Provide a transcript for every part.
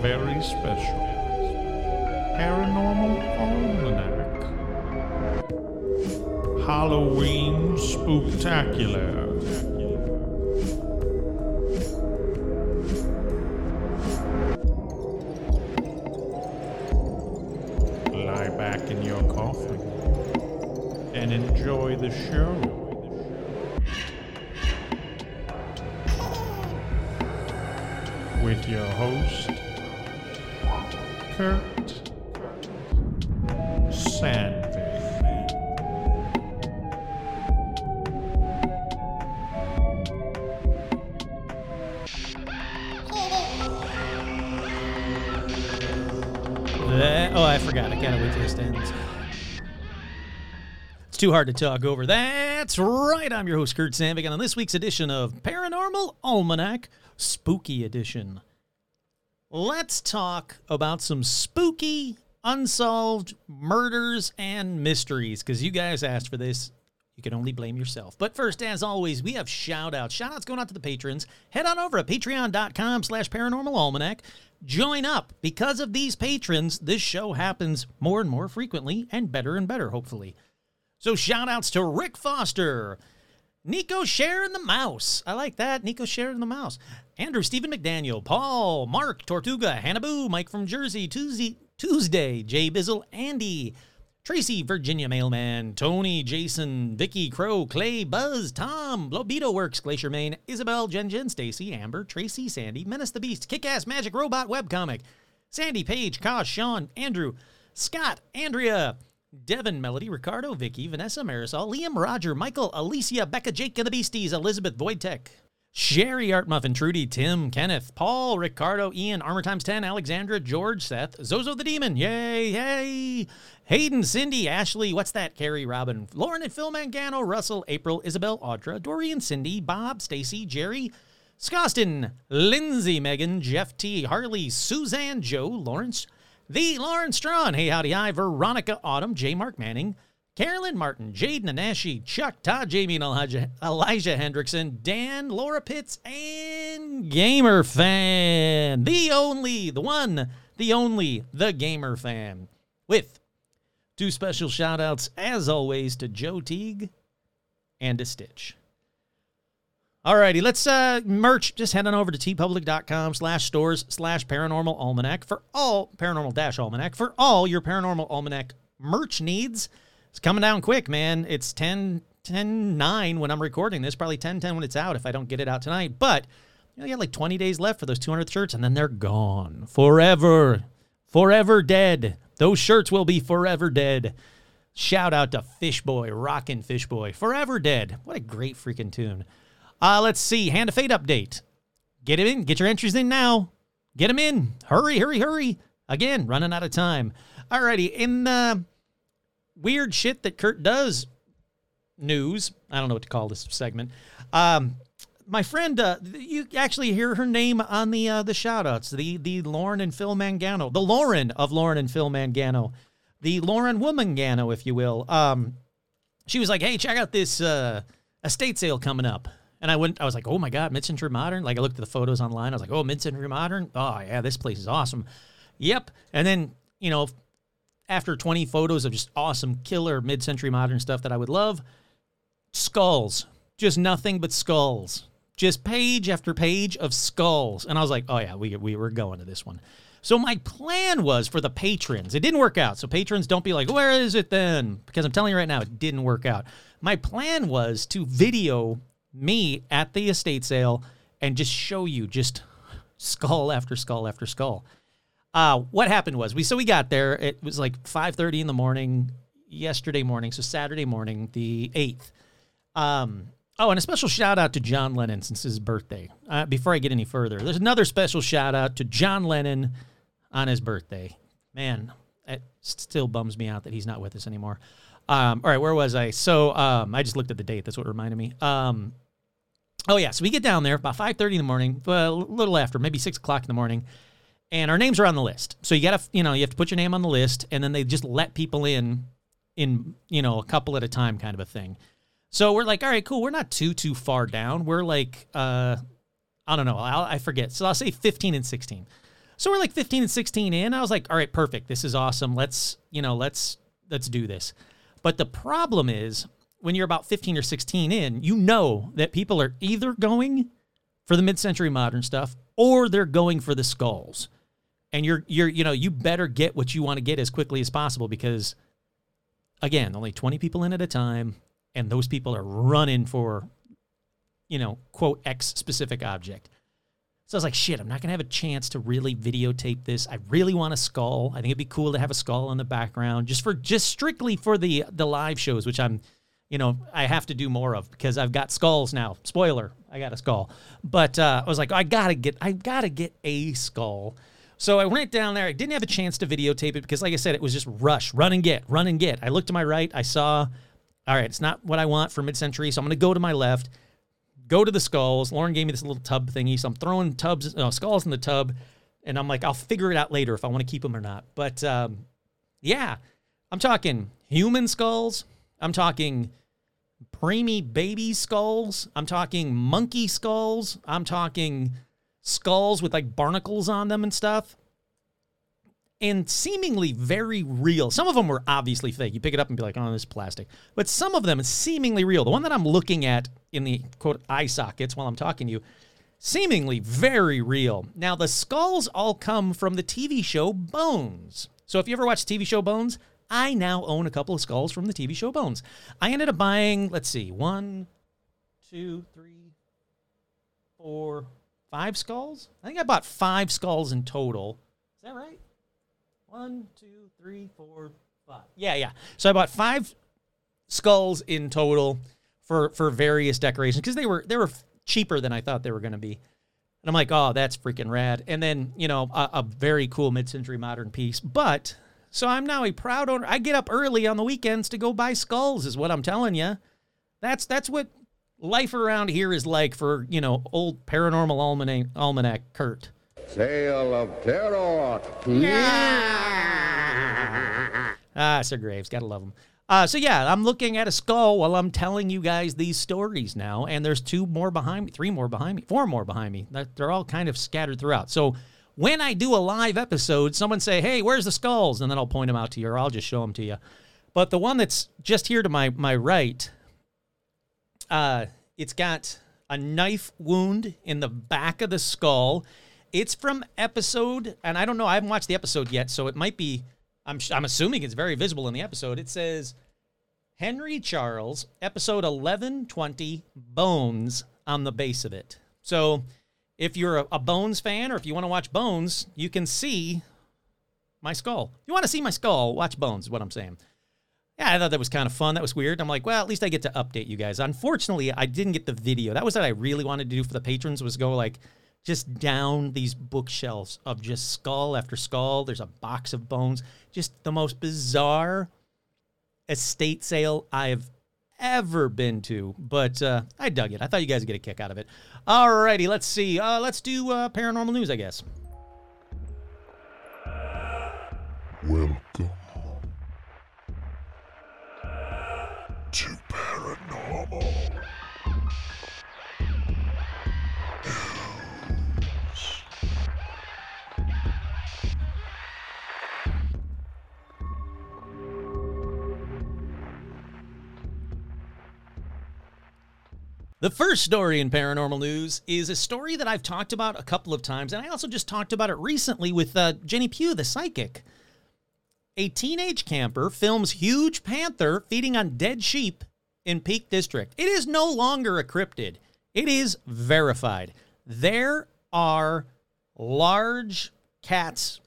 very special Paranormal Almanac. Halloween Spooktacular. Too hard to talk over. That's right. I'm your host, Kurt Sandvik, and on this week's edition of Paranormal Almanac, Spooky Edition, let's talk about some spooky, unsolved murders and mysteries, because you guys asked for this. You can only blame yourself. But first, as always, we have shout outs. Shout outs going out to the patrons. Head on over to patreon.com slash paranormal almanac. Join up. Because of these patrons, this show happens more and more frequently and better and better, hopefully. So shout outs to Rick Foster, Nico sharing the mouse. I like that. Nico sharing the mouse. Andrew Stephen McDaniel, Paul, Mark, Tortuga, Hannah Boo, Mike from Jersey, Tuesday, Tuesday, Jay Bizzle, Andy, Tracy, Virginia Mailman, Tony, Jason, Vicky, Crow, Clay, Buzz, Tom, Lobito Works, Glacier Main, Isabel, Jen Jen, Stacy, Amber, Tracy, Sandy, Menace the Beast, Kick Ass Magic Robot Webcomic, Sandy, Page, Kosh, Sean, Andrew, Scott, Andrea, Devin, Melody, Ricardo, Vicky, Vanessa, Marisol, Liam, Roger, Michael, Alicia, Becca, Jake and the Beasties, Elizabeth, Voidtech, Sherry, Art Muffin, Trudy, Tim, Kenneth, Paul, Ricardo, Ian, Armor Times 10, Alexandra, George, Seth, Zozo the Demon, yay, yay, Hayden, Cindy, Ashley, what's that, Carrie, Robin, Lauren and Phil Mangano, Russell, April, Isabel, Audra, Dorian, Cindy, Bob, Stacy, Jerry, Scostin, Lindsay, Megan, Jeff T, Harley, Suzanne, Joe, Lawrence, the Lauren Strawn, Hey Howdy Hi, Veronica Autumn, J. Mark Manning, Carolyn Martin, Jade Nanashi, Chuck, Todd, Jamie, and Elijah, Elijah Hendrickson, Dan, Laura Pitts, and Gamer Fan. The only, the one, the only, the Gamer Fan. With two special shout outs, as always, to Joe Teague and to Stitch. Alrighty, let's uh merch. Just head on over to teepublic.com slash stores slash paranormal almanac for all paranormal dash almanac for all your paranormal almanac merch needs. It's coming down quick, man. It's 10 10 9 when I'm recording this, probably 10 10 when it's out if I don't get it out tonight. But you, know, got like 20 days left for those 200 shirts, and then they're gone forever. Forever dead. Those shirts will be forever dead. Shout out to Fishboy, rockin' Fishboy. Forever dead. What a great freaking tune. Uh, let's see. Hand of Fate update. Get it in. Get your entries in now. Get them in. Hurry, hurry, hurry. Again, running out of time. Alrighty. In the weird shit that Kurt does news, I don't know what to call this segment. Um, my friend, uh, you actually hear her name on the uh, the shout outs. The, the Lauren and Phil Mangano. The Lauren of Lauren and Phil Mangano. The Lauren Womangano, if you will. Um, she was like, hey, check out this uh, estate sale coming up. And I went, I was like, oh my God, mid century modern. Like I looked at the photos online. I was like, oh, mid century modern. Oh, yeah, this place is awesome. Yep. And then, you know, after 20 photos of just awesome, killer mid century modern stuff that I would love, skulls. Just nothing but skulls. Just page after page of skulls. And I was like, oh, yeah, we, we were going to this one. So my plan was for the patrons. It didn't work out. So patrons, don't be like, where is it then? Because I'm telling you right now, it didn't work out. My plan was to video me at the estate sale and just show you just skull after skull after skull. Uh, what happened was we so we got there. It was like 5:30 in the morning yesterday morning, so Saturday morning, the 8th. Um, oh, and a special shout out to John Lennon since his birthday. Uh, before I get any further, there's another special shout out to John Lennon on his birthday. Man, it still bums me out that he's not with us anymore. Um, all right, where was I? So um, I just looked at the date. That's what reminded me. Um, oh yeah, so we get down there about five thirty in the morning, a little after, maybe six o'clock in the morning, and our names are on the list. So you gotta, you know, you have to put your name on the list, and then they just let people in, in you know, a couple at a time, kind of a thing. So we're like, all right, cool. We're not too too far down. We're like, uh, I don't know, I'll, I forget. So I'll say fifteen and sixteen. So we're like 15 and 16 in. I was like, all right, perfect. This is awesome. Let's, you know, let's let's do this. But the problem is when you're about 15 or 16 in, you know that people are either going for the mid-century modern stuff or they're going for the skulls. And you're you're you know, you better get what you want to get as quickly as possible because again, only 20 people in at a time and those people are running for you know, quote X specific object. So I was like, shit, I'm not gonna have a chance to really videotape this. I really want a skull. I think it'd be cool to have a skull in the background, just for just strictly for the the live shows, which I'm, you know, I have to do more of because I've got skulls now. Spoiler, I got a skull. But uh, I was like, I gotta get, I gotta get a skull. So I went down there. I didn't have a chance to videotape it because, like I said, it was just rush, run and get, run and get. I looked to my right. I saw, all right, it's not what I want for mid-century, so I'm gonna go to my left go to the skulls. Lauren gave me this little tub thingy, so I'm throwing tubs, uh, skulls in the tub, and I'm like, I'll figure it out later if I want to keep them or not. But um, yeah, I'm talking human skulls. I'm talking preemie baby skulls. I'm talking monkey skulls. I'm talking skulls with like barnacles on them and stuff. And seemingly very real. Some of them were obviously fake. You pick it up and be like, oh, this is plastic. But some of them seemingly real. The one that I'm looking at in the quote eye sockets while I'm talking to you, seemingly very real. Now, the skulls all come from the TV show Bones. So if you ever watched the TV show Bones, I now own a couple of skulls from the TV show Bones. I ended up buying, let's see, one, two, three, four, five skulls. I think I bought five skulls in total. Is that right? One, two, three, four, five. Yeah, yeah. So I bought five skulls in total for for various decorations because they were they were cheaper than I thought they were going to be. And I'm like, oh, that's freaking rad. And then you know a, a very cool mid-century modern piece. But so I'm now a proud owner. I get up early on the weekends to go buy skulls. Is what I'm telling you. That's that's what life around here is like for you know old paranormal almanac, almanac Kurt. Tale of terror. Ah, Sir Graves, gotta love him. Uh, so yeah, I'm looking at a skull while I'm telling you guys these stories now, and there's two more behind me, three more behind me, four more behind me. They're all kind of scattered throughout. So when I do a live episode, someone say, "Hey, where's the skulls?" and then I'll point them out to you, or I'll just show them to you. But the one that's just here to my my right, uh, it's got a knife wound in the back of the skull. It's from episode, and I don't know. I haven't watched the episode yet, so it might be. I'm I'm assuming it's very visible in the episode. It says Henry Charles, episode 1120, Bones on the base of it. So if you're a, a Bones fan, or if you want to watch Bones, you can see my skull. If you want to see my skull, watch Bones. Is what I'm saying. Yeah, I thought that was kind of fun. That was weird. I'm like, well, at least I get to update you guys. Unfortunately, I didn't get the video. That was what I really wanted to do for the patrons was go like just down these bookshelves of just skull after skull. There's a box of bones. Just the most bizarre estate sale I've ever been to. But uh, I dug it. I thought you guys would get a kick out of it. Alrighty, let's see. Uh, let's do uh, paranormal news, I guess. Welcome The first story in paranormal news is a story that I've talked about a couple of times, and I also just talked about it recently with uh, Jenny Pugh, the psychic. A teenage camper films huge panther feeding on dead sheep in Peak District. It is no longer a cryptid, it is verified. There are large cats,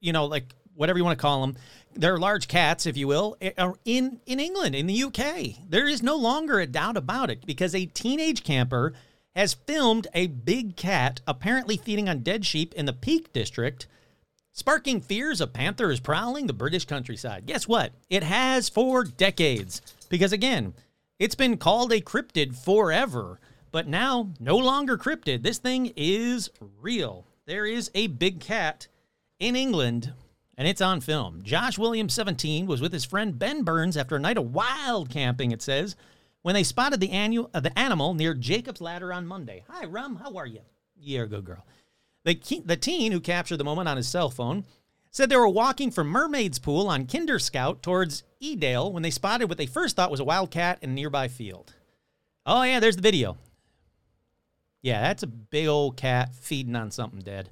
you know, like whatever you want to call them. They're large cats, if you will, eh, are in, in England, in the UK. There is no longer a doubt about it because a teenage camper has filmed a big cat apparently feeding on dead sheep in the Peak District sparking fears a panther is prowling the British countryside. Guess what? It has for decades. Because again, it's been called a cryptid forever, but now no longer cryptid. This thing is real. There is a big cat in England, and it's on film. Josh Williams, 17, was with his friend Ben Burns after a night of wild camping, it says, when they spotted the, annual, uh, the animal near Jacob's Ladder on Monday. Hi, Rum. How are you? You're a good girl. The, the teen who captured the moment on his cell phone said they were walking from Mermaid's Pool on Kinder Scout towards Edale when they spotted what they first thought was a wildcat in a nearby field. Oh, yeah, there's the video. Yeah, that's a big old cat feeding on something dead.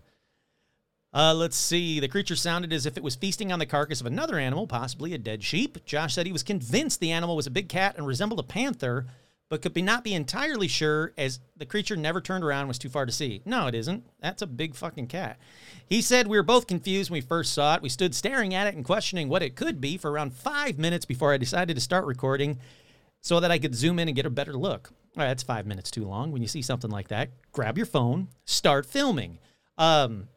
Uh, let's see. The creature sounded as if it was feasting on the carcass of another animal, possibly a dead sheep. Josh said he was convinced the animal was a big cat and resembled a panther, but could be not be entirely sure as the creature never turned around was too far to see. No, it isn't. That's a big fucking cat. He said we were both confused when we first saw it. We stood staring at it and questioning what it could be for around five minutes before I decided to start recording so that I could zoom in and get a better look. All right, that's five minutes too long. When you see something like that, grab your phone, start filming. Um,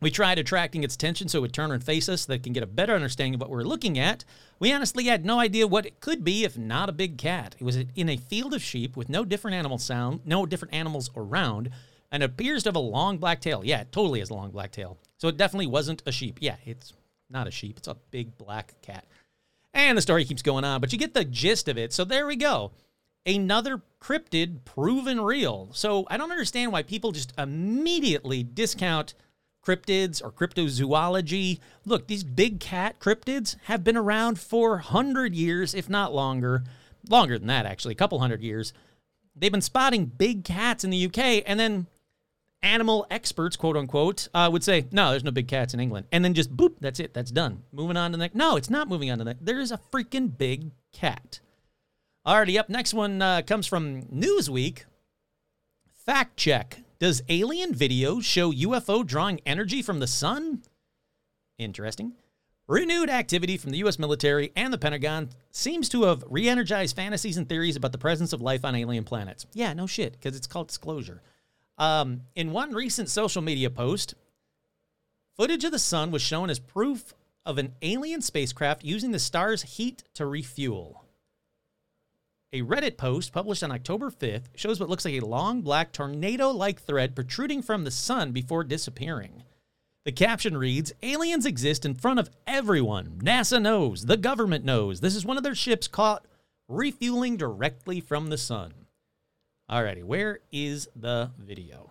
we tried attracting its attention so it would turn and face us so that it can get a better understanding of what we're looking at. We honestly had no idea what it could be if not a big cat. It was in a field of sheep with no different animal sound, no different animals around, and appears to have a long black tail. Yeah, it totally has a long black tail. So it definitely wasn't a sheep. Yeah, it's not a sheep. It's a big black cat. And the story keeps going on, but you get the gist of it. So there we go. Another cryptid proven real. So I don't understand why people just immediately discount cryptids or cryptozoology. Look, these big cat cryptids have been around for 100 years, if not longer. Longer than that, actually, a couple hundred years. They've been spotting big cats in the UK, and then animal experts, quote unquote, uh, would say, no, there's no big cats in England. And then just boop, that's it, that's done. Moving on to the next. No, it's not moving on to the next. There is a freaking big cat. Alrighty, up next one uh, comes from Newsweek. Fact check. Does alien video show UFO drawing energy from the sun? Interesting. Renewed activity from the U.S. military and the Pentagon seems to have re energized fantasies and theories about the presence of life on alien planets. Yeah, no shit, because it's called disclosure. Um, in one recent social media post, footage of the sun was shown as proof of an alien spacecraft using the star's heat to refuel. A Reddit post published on October 5th shows what looks like a long black tornado like thread protruding from the sun before disappearing. The caption reads Aliens exist in front of everyone. NASA knows. The government knows. This is one of their ships caught refueling directly from the sun. Alrighty, where is the video?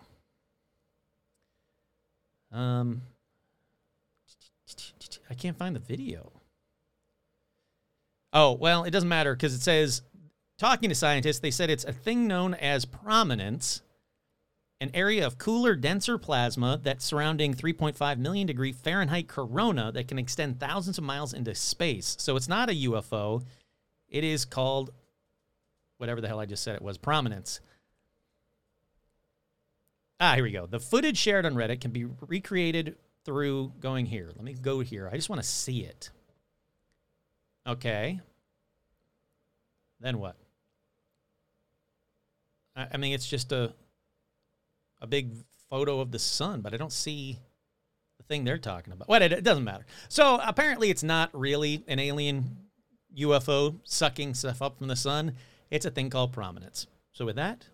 Um, I can't find the video. Oh, well, it doesn't matter because it says talking to scientists, they said it's a thing known as prominence, an area of cooler, denser plasma that's surrounding 3.5 million degree Fahrenheit corona that can extend thousands of miles into space. So it's not a UFO. It is called whatever the hell I just said it was prominence. Ah, here we go. The footage shared on Reddit can be recreated through going here. Let me go here. I just want to see it. Okay. Then what? I, mean, it's just a a big photo of the sun, but I don't see the thing they're talking about. What? Well, it, it doesn't matter. So apparently, it's not really an alien UFO sucking stuff up from the sun. It's a thing called prominence. So with that,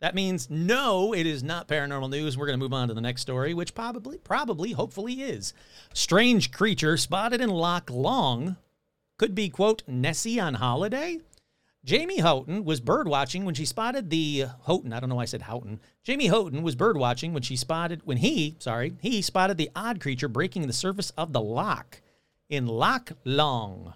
that means no, it is not paranormal news. We're going to move on to the next story, which probably, probably, hopefully is. Strange creature spotted in Loch Long could be, quote, Nessie on holiday? Jamie Houghton was bird watching when she spotted the Houghton. I don't know why I said Houghton. Jamie Houghton was bird watching when she spotted when he, sorry, he spotted the odd creature breaking the surface of the loch in Loch Long.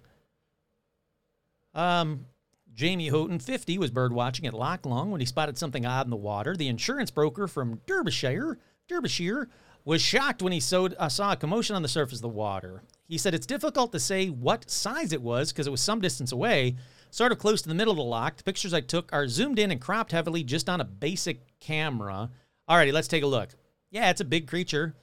Um, Jamie Houghton, 50, was bird watching at Loch Long when he spotted something odd in the water. The insurance broker from Derbyshire, Derbyshire, was shocked when he saw, uh, saw a commotion on the surface of the water. He said it's difficult to say what size it was because it was some distance away, sort of close to the middle of the lock, The pictures I took are zoomed in and cropped heavily just on a basic camera. Alrighty, let's take a look. Yeah, it's a big creature.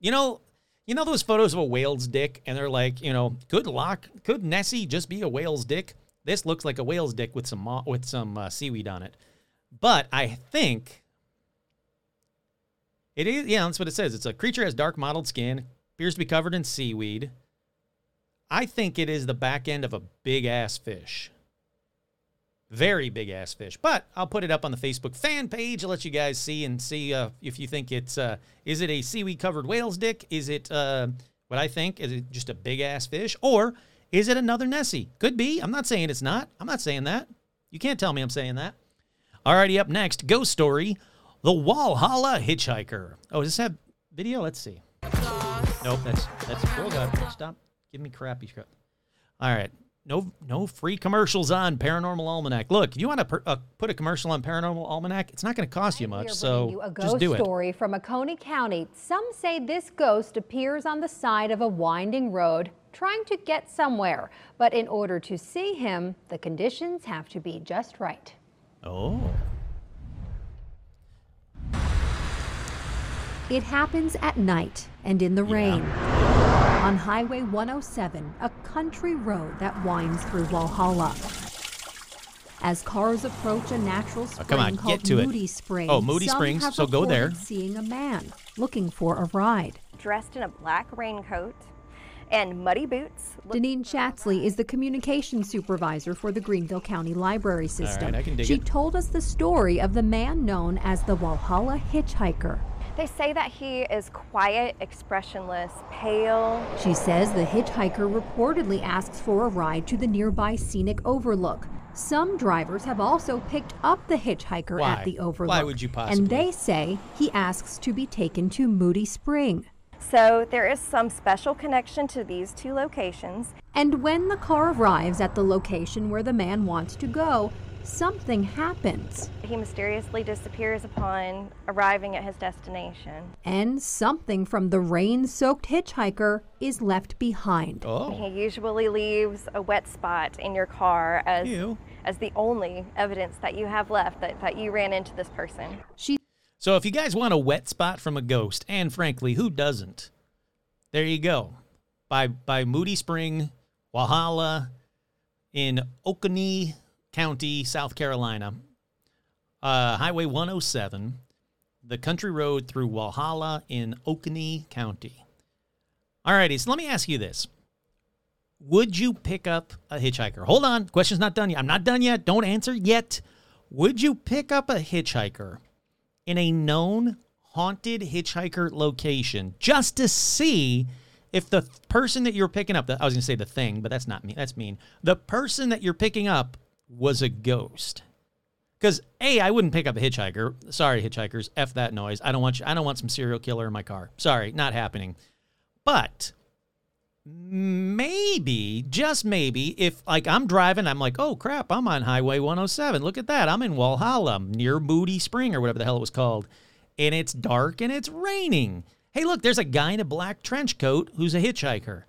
You know, you know those photos of a whale's dick, and they're like, you know, could lock, could Nessie just be a whale's dick? This looks like a whale's dick with some with some uh, seaweed on it. But I think it is. Yeah, that's what it says. It's a creature has dark mottled skin, appears to be covered in seaweed. I think it is the back end of a big ass fish. Very big ass fish. But I'll put it up on the Facebook fan page. I'll let you guys see and see uh, if you think it's uh, is it a seaweed covered whale's dick? Is it uh, what I think? Is it just a big ass fish? Or is it another Nessie? Could be. I'm not saying it's not. I'm not saying that. You can't tell me I'm saying that. Alrighty, up next, ghost story. The Walhalla Hitchhiker. Oh, does this have video? Let's see. Nope, that's that's oh stop. Give me crappy crap. All right. No no free commercials on Paranormal Almanac. Look, if you want to per, uh, put a commercial on Paranormal Almanac, it's not going to cost you much. So you a just ghost do it. story from Oconee County. Some say this ghost appears on the side of a winding road trying to get somewhere. But in order to see him, the conditions have to be just right. Oh. It happens at night and in the rain. On Highway 107, a country road that winds through Walhalla. As cars approach a natural spring Oh, come on, called get to it. Moody Springs, Oh, Moody some Springs, have so go there. reported Seeing a man looking for a ride. dressed in a black raincoat and muddy boots. Deneen Schatzley is the communication supervisor for the Greenville County Library System. I can dig she it. told us the story of the man known as the Walhalla Hitchhiker. They say that he is quiet, expressionless, pale. She says the hitchhiker reportedly asks for a ride to the nearby scenic overlook. Some drivers have also picked up the hitchhiker Why? at the overlook. Why would you possibly? And they say he asks to be taken to Moody Spring. So there is some special connection to these two locations. And when the car arrives at the location where the man wants to go, something happens. He mysteriously disappears upon arriving at his destination. And something from the rain soaked hitchhiker is left behind. Oh. He usually leaves a wet spot in your car as, Ew. as the only evidence that you have left that, that you ran into this person. She So if you guys want a wet spot from a ghost, and frankly, who doesn't? There you go. By by Moody Spring, Walhalla, in Oconee County, South Carolina. Uh, Highway 107, the country road through Walhalla in Oconee County. All righty, so let me ask you this. Would you pick up a hitchhiker? Hold on, question's not done yet. I'm not done yet. Don't answer yet. Would you pick up a hitchhiker in a known haunted hitchhiker location just to see if the person that you're picking up, the, I was going to say the thing, but that's not me. That's mean. The person that you're picking up was a ghost. Because a, I wouldn't pick up a hitchhiker. Sorry, hitchhikers, f that noise. I don't want you. I don't want some serial killer in my car. Sorry, not happening. But maybe, just maybe, if like I'm driving, I'm like, oh crap, I'm on Highway 107. Look at that. I'm in Walhalla near Moody Spring or whatever the hell it was called. And it's dark and it's raining. Hey, look, there's a guy in a black trench coat who's a hitchhiker.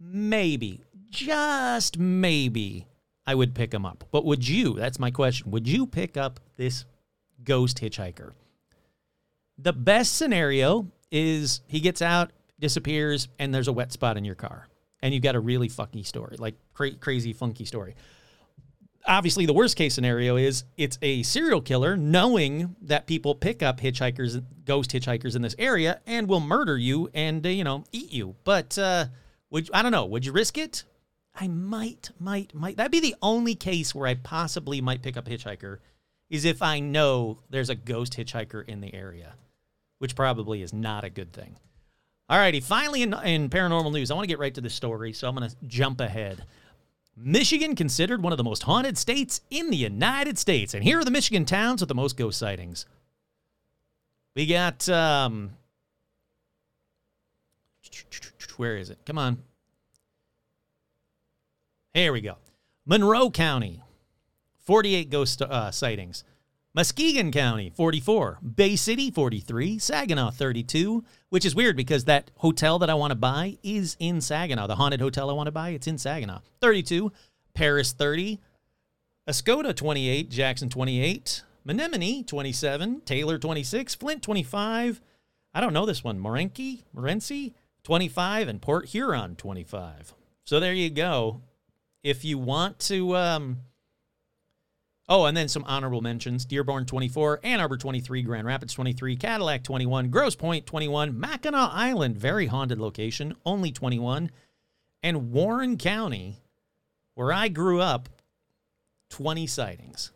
Maybe, just maybe, I would pick him up. But would you? That's my question. Would you pick up this ghost hitchhiker? The best scenario is he gets out, disappears, and there's a wet spot in your car. And you've got a really funky story, like cra- crazy, funky story. Obviously, the worst case scenario is it's a serial killer knowing that people pick up hitchhikers, ghost hitchhikers in this area, and will murder you and, uh, you know, eat you. But uh, would I don't know. Would you risk it? I might, might, might. That'd be the only case where I possibly might pick up hitchhiker, is if I know there's a ghost hitchhiker in the area, which probably is not a good thing. All righty, finally in, in paranormal news, I want to get right to the story, so I'm going to jump ahead. Michigan considered one of the most haunted states in the United States, and here are the Michigan towns with the most ghost sightings. We got um, where is it? Come on. Here we go. Monroe County, 48 ghost uh, sightings. Muskegon County, 44. Bay City, 43. Saginaw, 32. Which is weird because that hotel that I want to buy is in Saginaw. The haunted hotel I want to buy, it's in Saginaw. 32. Paris, 30. Oscoda, 28. Jackson, 28. Menominee, 27. Taylor, 26. Flint, 25. I don't know this one. Morenci, Morenci, 25. And Port Huron, 25. So there you go. If you want to. Um, Oh, and then some honorable mentions Dearborn 24, Ann Arbor 23, Grand Rapids 23, Cadillac 21, Grosse Pointe 21, Mackinac Island, very haunted location, only 21, and Warren County, where I grew up, 20 sightings.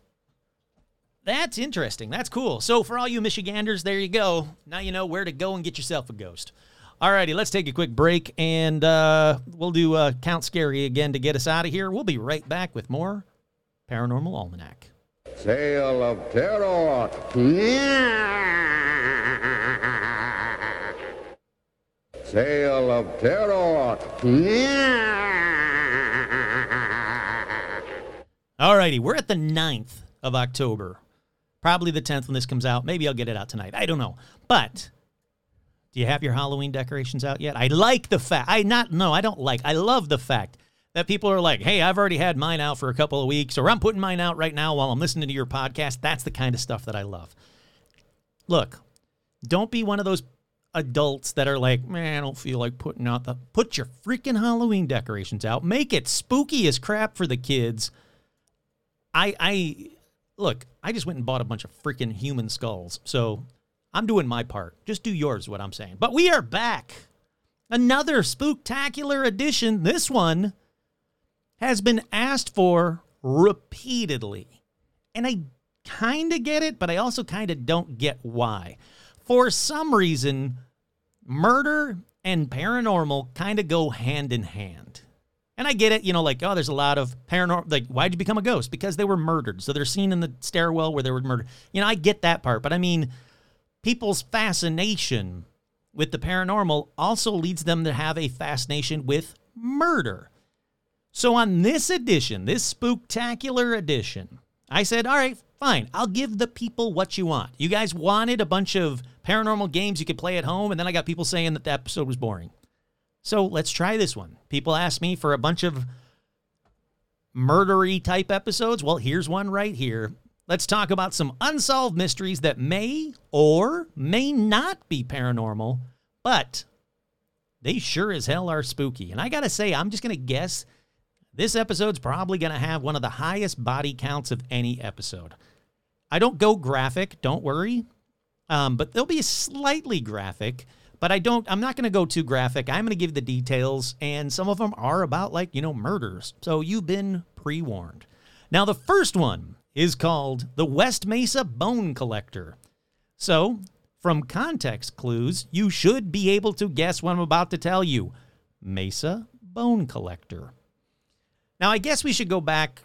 That's interesting. That's cool. So, for all you Michiganders, there you go. Now you know where to go and get yourself a ghost. Alrighty, let's take a quick break and uh, we'll do uh, Count Scary again to get us out of here. We'll be right back with more Paranormal Almanac. Tale of Terror. Tale of Terror. Alrighty, we're at the 9th of October. Probably the 10th when this comes out. Maybe I'll get it out tonight. I don't know. But do you have your Halloween decorations out yet? I like the fact. I not no, I don't like. I love the fact that people are like, "Hey, I've already had mine out for a couple of weeks or I'm putting mine out right now while I'm listening to your podcast." That's the kind of stuff that I love. Look, don't be one of those adults that are like, man, I don't feel like putting out the put your freaking Halloween decorations out. Make it spooky as crap for the kids. I I look, I just went and bought a bunch of freaking human skulls. So I'm doing my part. Just do yours, what I'm saying. But we are back. Another spooktacular edition. This one has been asked for repeatedly. And I kind of get it, but I also kind of don't get why. For some reason, murder and paranormal kind of go hand in hand. And I get it, you know, like, oh, there's a lot of paranormal. Like, why'd you become a ghost? Because they were murdered. So they're seen in the stairwell where they were murdered. You know, I get that part. But I mean, people's fascination with the paranormal also leads them to have a fascination with murder. So on this edition, this spooktacular edition, I said, all right, fine. I'll give the people what you want. You guys wanted a bunch of paranormal games you could play at home, and then I got people saying that the episode was boring. So let's try this one. People asked me for a bunch of murdery type episodes. Well, here's one right here. Let's talk about some unsolved mysteries that may or may not be paranormal, but they sure as hell are spooky. And I got to say, I'm just going to guess this episode's probably going to have one of the highest body counts of any episode. I don't go graphic, don't worry. Um, but they'll be slightly graphic but I don't, I'm not going to go too graphic. I'm going to give the details, and some of them are about, like, you know, murders. So you've been pre warned. Now, the first one is called The West Mesa Bone Collector. So, from context clues, you should be able to guess what I'm about to tell you Mesa Bone Collector. Now, I guess we should go back,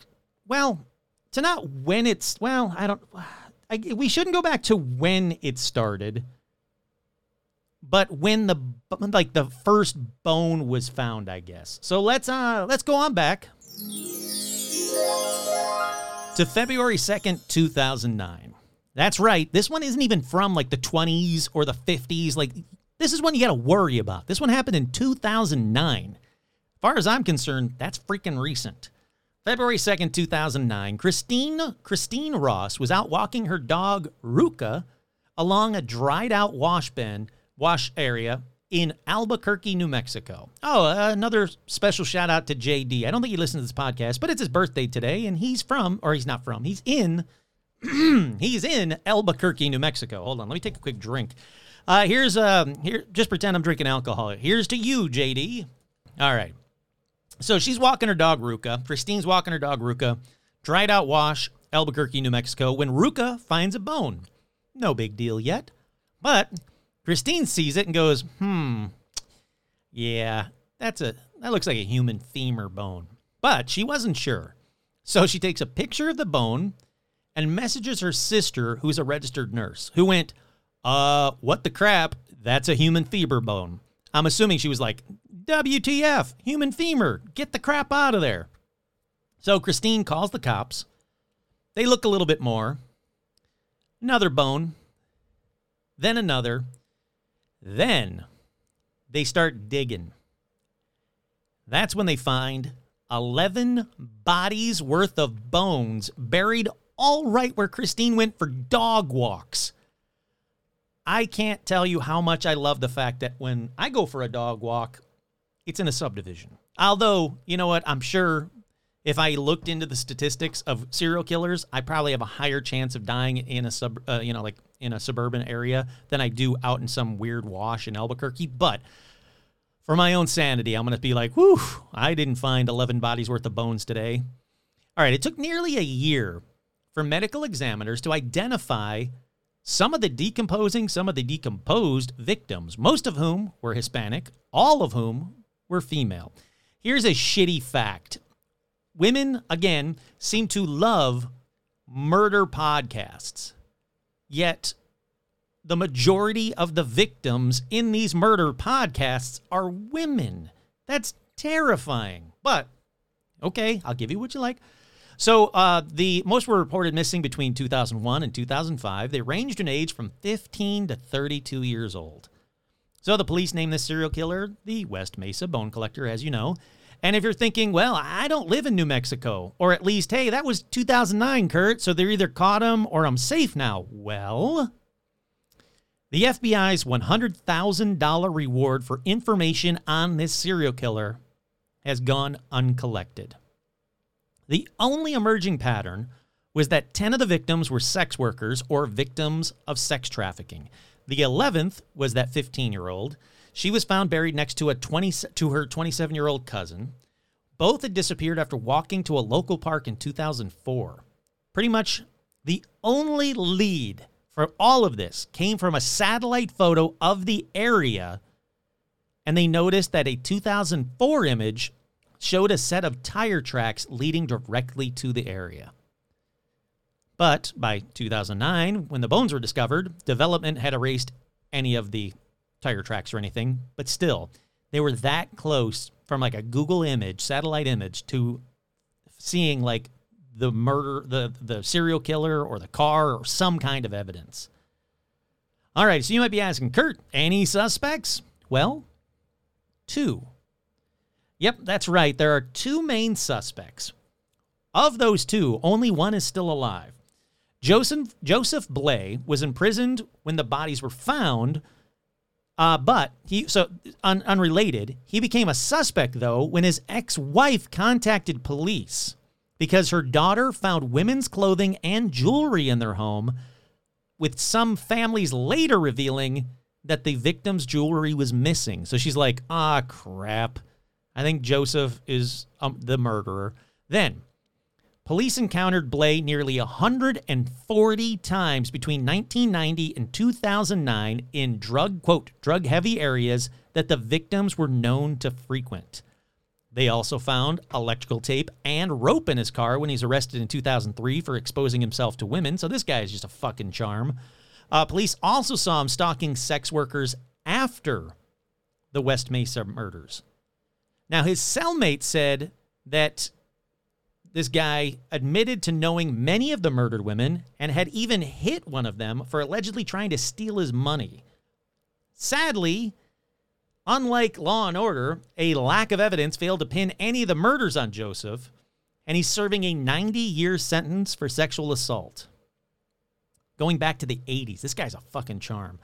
well, to not when it's, well, I don't, I, we shouldn't go back to when it started but when the like the first bone was found, I guess. So let's uh let's go on back to February 2nd, 2009. That's right. This one isn't even from like the 20s or the 50s. Like this is one you got to worry about. This one happened in 2009. As far as I'm concerned, that's freaking recent. February 2nd, 2009, Christine Christine Ross was out walking her dog Ruka along a dried out wash bin wash area in Albuquerque, New Mexico. Oh, uh, another special shout out to JD. I don't think he listens to this podcast, but it's his birthday today, and he's from, or he's not from, he's in, he's in Albuquerque, New Mexico. Hold on, let me take a quick drink. Uh, here's um, here. Just pretend I'm drinking alcohol. Here's to you, JD. All right. So she's walking her dog Ruka. Christine's walking her dog Ruka. Dried out wash, Albuquerque, New Mexico. When Ruka finds a bone, no big deal yet, but Christine sees it and goes, "Hmm, yeah, that's a that looks like a human femur bone." But she wasn't sure, so she takes a picture of the bone and messages her sister, who's a registered nurse, who went, "Uh, what the crap? That's a human femur bone." I'm assuming she was like, "WTF? Human femur? Get the crap out of there!" So Christine calls the cops. They look a little bit more. Another bone. Then another. Then they start digging. That's when they find 11 bodies worth of bones buried all right where Christine went for dog walks. I can't tell you how much I love the fact that when I go for a dog walk, it's in a subdivision. Although, you know what, I'm sure if I looked into the statistics of serial killers, I probably have a higher chance of dying in a sub, uh, you know, like in a suburban area than I do out in some weird wash in Albuquerque. But for my own sanity, I'm going to be like, whew, I didn't find 11 bodies worth of bones today. All right, it took nearly a year for medical examiners to identify some of the decomposing, some of the decomposed victims, most of whom were Hispanic, all of whom were female. Here's a shitty fact women, again, seem to love murder podcasts. Yet the majority of the victims in these murder podcasts are women. That's terrifying. But okay, I'll give you what you like. So uh, the most were reported missing between 2001 and 2005. They ranged in age from 15 to 32 years old. So the police named this serial killer the West Mesa Bone Collector, as you know. And if you're thinking, well, I don't live in New Mexico, or at least, hey, that was 2009, Kurt, so they're either caught him or I'm safe now. Well, the FBI's $100,000 reward for information on this serial killer has gone uncollected. The only emerging pattern was that 10 of the victims were sex workers or victims of sex trafficking. The 11th was that 15 year old. She was found buried next to a 20 to her 27 year old cousin. Both had disappeared after walking to a local park in 2004. Pretty much the only lead for all of this came from a satellite photo of the area, and they noticed that a 2004 image showed a set of tire tracks leading directly to the area. But by 2009, when the bones were discovered, development had erased any of the tire tracks or anything, but still, they were that close from like a Google image, satellite image, to seeing like the murder, the, the serial killer or the car or some kind of evidence. All right, so you might be asking, Kurt, any suspects? Well, two. Yep, that's right. There are two main suspects. Of those two, only one is still alive. Joseph, Joseph Blea was imprisoned when the bodies were found, uh, but he so un, unrelated. He became a suspect though when his ex-wife contacted police because her daughter found women's clothing and jewelry in their home, with some families later revealing that the victim's jewelry was missing. So she's like, "Ah, crap." I think Joseph is um, the murderer. Then, police encountered Blea nearly 140 times between 1990 and 2009 in drug, quote, drug heavy areas that the victims were known to frequent. They also found electrical tape and rope in his car when he's arrested in 2003 for exposing himself to women. So this guy is just a fucking charm. Uh, police also saw him stalking sex workers after the West Mesa murders. Now, his cellmate said that this guy admitted to knowing many of the murdered women and had even hit one of them for allegedly trying to steal his money. Sadly, unlike Law and Order, a lack of evidence failed to pin any of the murders on Joseph, and he's serving a 90 year sentence for sexual assault. Going back to the 80s, this guy's a fucking charm.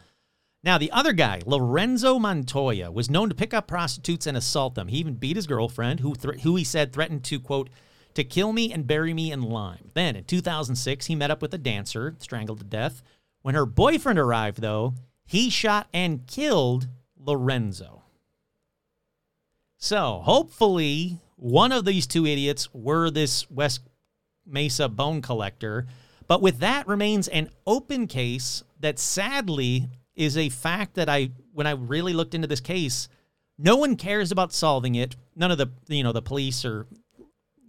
Now, the other guy, Lorenzo Montoya, was known to pick up prostitutes and assault them. He even beat his girlfriend, who, th- who he said threatened to, quote, to kill me and bury me in lime. Then, in 2006, he met up with a dancer, strangled to death. When her boyfriend arrived, though, he shot and killed Lorenzo. So, hopefully, one of these two idiots were this West Mesa bone collector. But with that remains an open case that sadly is a fact that I, when I really looked into this case, no one cares about solving it. None of the, you know, the police or,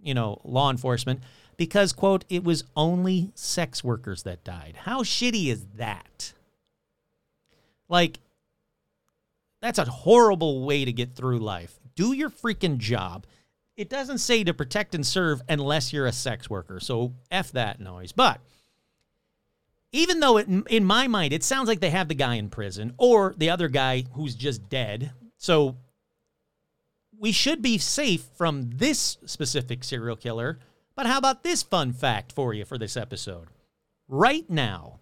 you know, law enforcement, because, quote, it was only sex workers that died. How shitty is that? Like, that's a horrible way to get through life. Do your freaking job. It doesn't say to protect and serve unless you're a sex worker. So F that noise. But even though it, in my mind it sounds like they have the guy in prison or the other guy who's just dead so we should be safe from this specific serial killer but how about this fun fact for you for this episode? Right now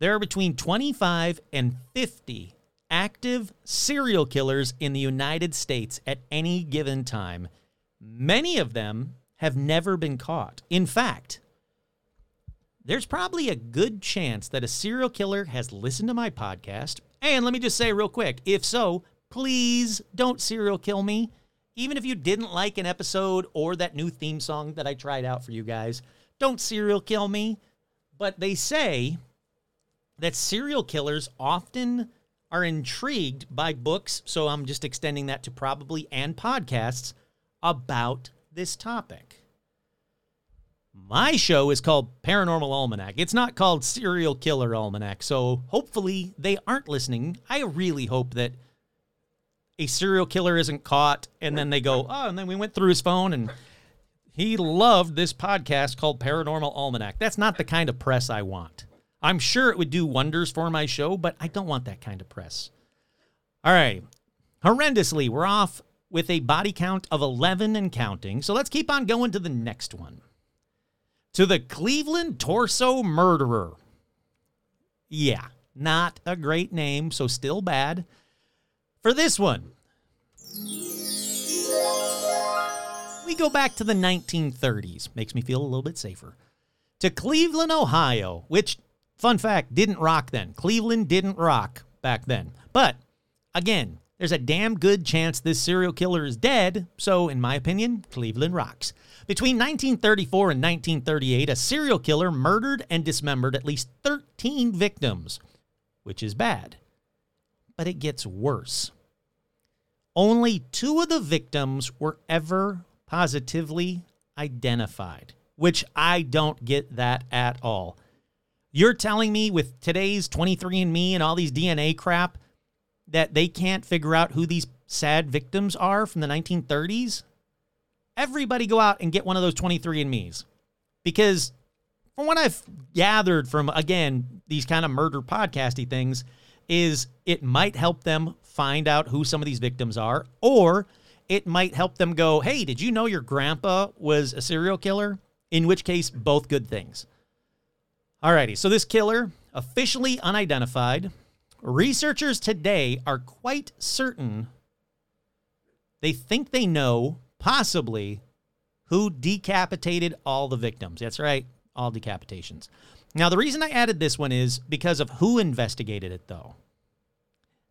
there are between 25 and 50 active serial killers in the united states at any given time. Many of them have never been caught. In fact there's probably a good chance that a serial killer has listened to my podcast. And let me just say real quick if so, please don't serial kill me. Even if you didn't like an episode or that new theme song that I tried out for you guys, don't serial kill me. But they say that serial killers often are intrigued by books, so I'm just extending that to probably and podcasts about this topic. My show is called Paranormal Almanac. It's not called Serial Killer Almanac. So hopefully they aren't listening. I really hope that a serial killer isn't caught and then they go, oh, and then we went through his phone and he loved this podcast called Paranormal Almanac. That's not the kind of press I want. I'm sure it would do wonders for my show, but I don't want that kind of press. All right. Horrendously, we're off with a body count of 11 and counting. So let's keep on going to the next one. To the Cleveland Torso Murderer. Yeah, not a great name, so still bad. For this one, we go back to the 1930s. Makes me feel a little bit safer. To Cleveland, Ohio, which, fun fact, didn't rock then. Cleveland didn't rock back then. But again, there's a damn good chance this serial killer is dead, so in my opinion, Cleveland rocks. Between 1934 and 1938, a serial killer murdered and dismembered at least 13 victims, which is bad. But it gets worse. Only two of the victims were ever positively identified, which I don't get that at all. You're telling me with today's 23andMe and all these DNA crap that they can't figure out who these sad victims are from the 1930s? Everybody go out and get one of those 23andMe's. Because from what I've gathered from, again, these kind of murder podcasty things, is it might help them find out who some of these victims are, or it might help them go, hey, did you know your grandpa was a serial killer? In which case, both good things. Alrighty, so this killer, officially unidentified, researchers today are quite certain they think they know, possibly, who decapitated all the victims. That's right, all decapitations. Now, the reason I added this one is because of who investigated it, though.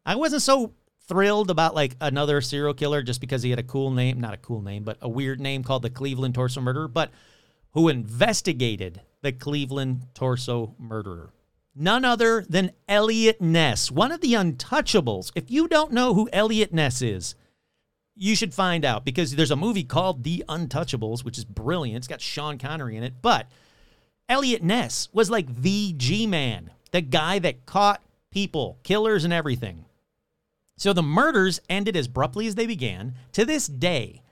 I wasn't so thrilled about like another serial killer just because he had a cool name, not a cool name, but a weird name called the Cleveland Torso Murderer, but who investigated the Cleveland Torso Murderer. None other than Eliot Ness, one of the untouchables. If you don't know who Eliot Ness is, you should find out because there's a movie called The Untouchables, which is brilliant. It's got Sean Connery in it. But Eliot Ness was like the G Man, the guy that caught people, killers, and everything. So the murders ended as abruptly as they began. To this day,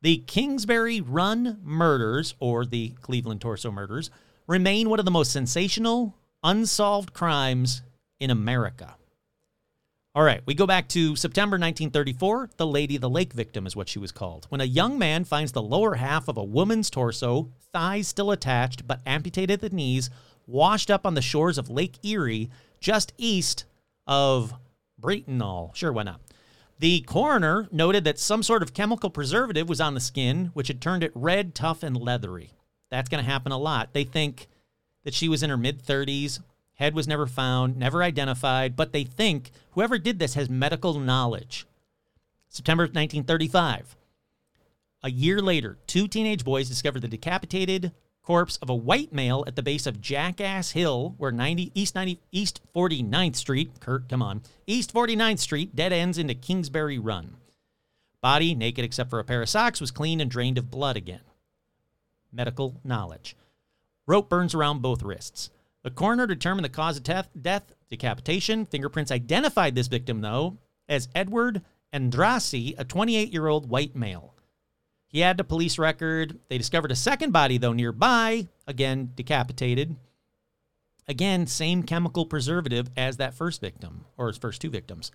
the Kingsbury Run murders, or the Cleveland Torso murders, remain one of the most sensational, unsolved crimes in America. All right, we go back to September 1934. The Lady of the Lake victim is what she was called. When a young man finds the lower half of a woman's torso, thighs still attached but amputated at the knees, washed up on the shores of Lake Erie, just east of Bratenahl. Sure, why not? The coroner noted that some sort of chemical preservative was on the skin, which had turned it red, tough, and leathery. That's going to happen a lot. They think that she was in her mid 30s, Head was never found, never identified, but they think whoever did this has medical knowledge. September 1935. A year later, two teenage boys discovered the decapitated corpse of a white male at the base of Jackass Hill, where 90 East 90 East 49th Street, Kurt, come on, East 49th Street dead ends into Kingsbury Run. Body, naked except for a pair of socks, was clean and drained of blood again. Medical knowledge. Rope burns around both wrists. The coroner determined the cause of death, death decapitation. Fingerprints identified this victim, though, as Edward Andrassy, a 28 year old white male. He had a police record. They discovered a second body, though, nearby, again, decapitated. Again, same chemical preservative as that first victim, or his first two victims.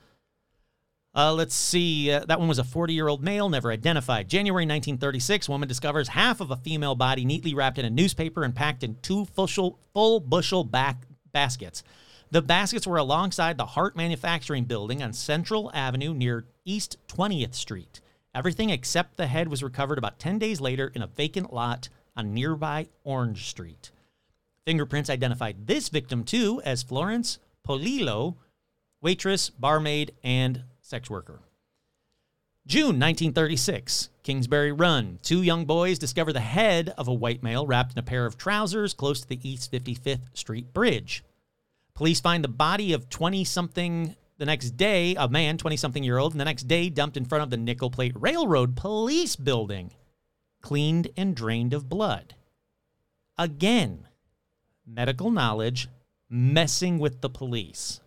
Uh, let's see. Uh, that one was a 40 year old male, never identified. January 1936, woman discovers half of a female body neatly wrapped in a newspaper and packed in two full, full bushel back baskets. The baskets were alongside the Hart Manufacturing Building on Central Avenue near East 20th Street. Everything except the head was recovered about 10 days later in a vacant lot on nearby Orange Street. Fingerprints identified this victim too as Florence Polillo, waitress, barmaid, and sex worker. June 1936, Kingsbury Run. Two young boys discover the head of a white male wrapped in a pair of trousers close to the East 55th Street Bridge. Police find the body of 20 something the next day, a man, 20 something year old, and the next day dumped in front of the Nickel Plate Railroad Police Building, cleaned and drained of blood. Again, medical knowledge messing with the police.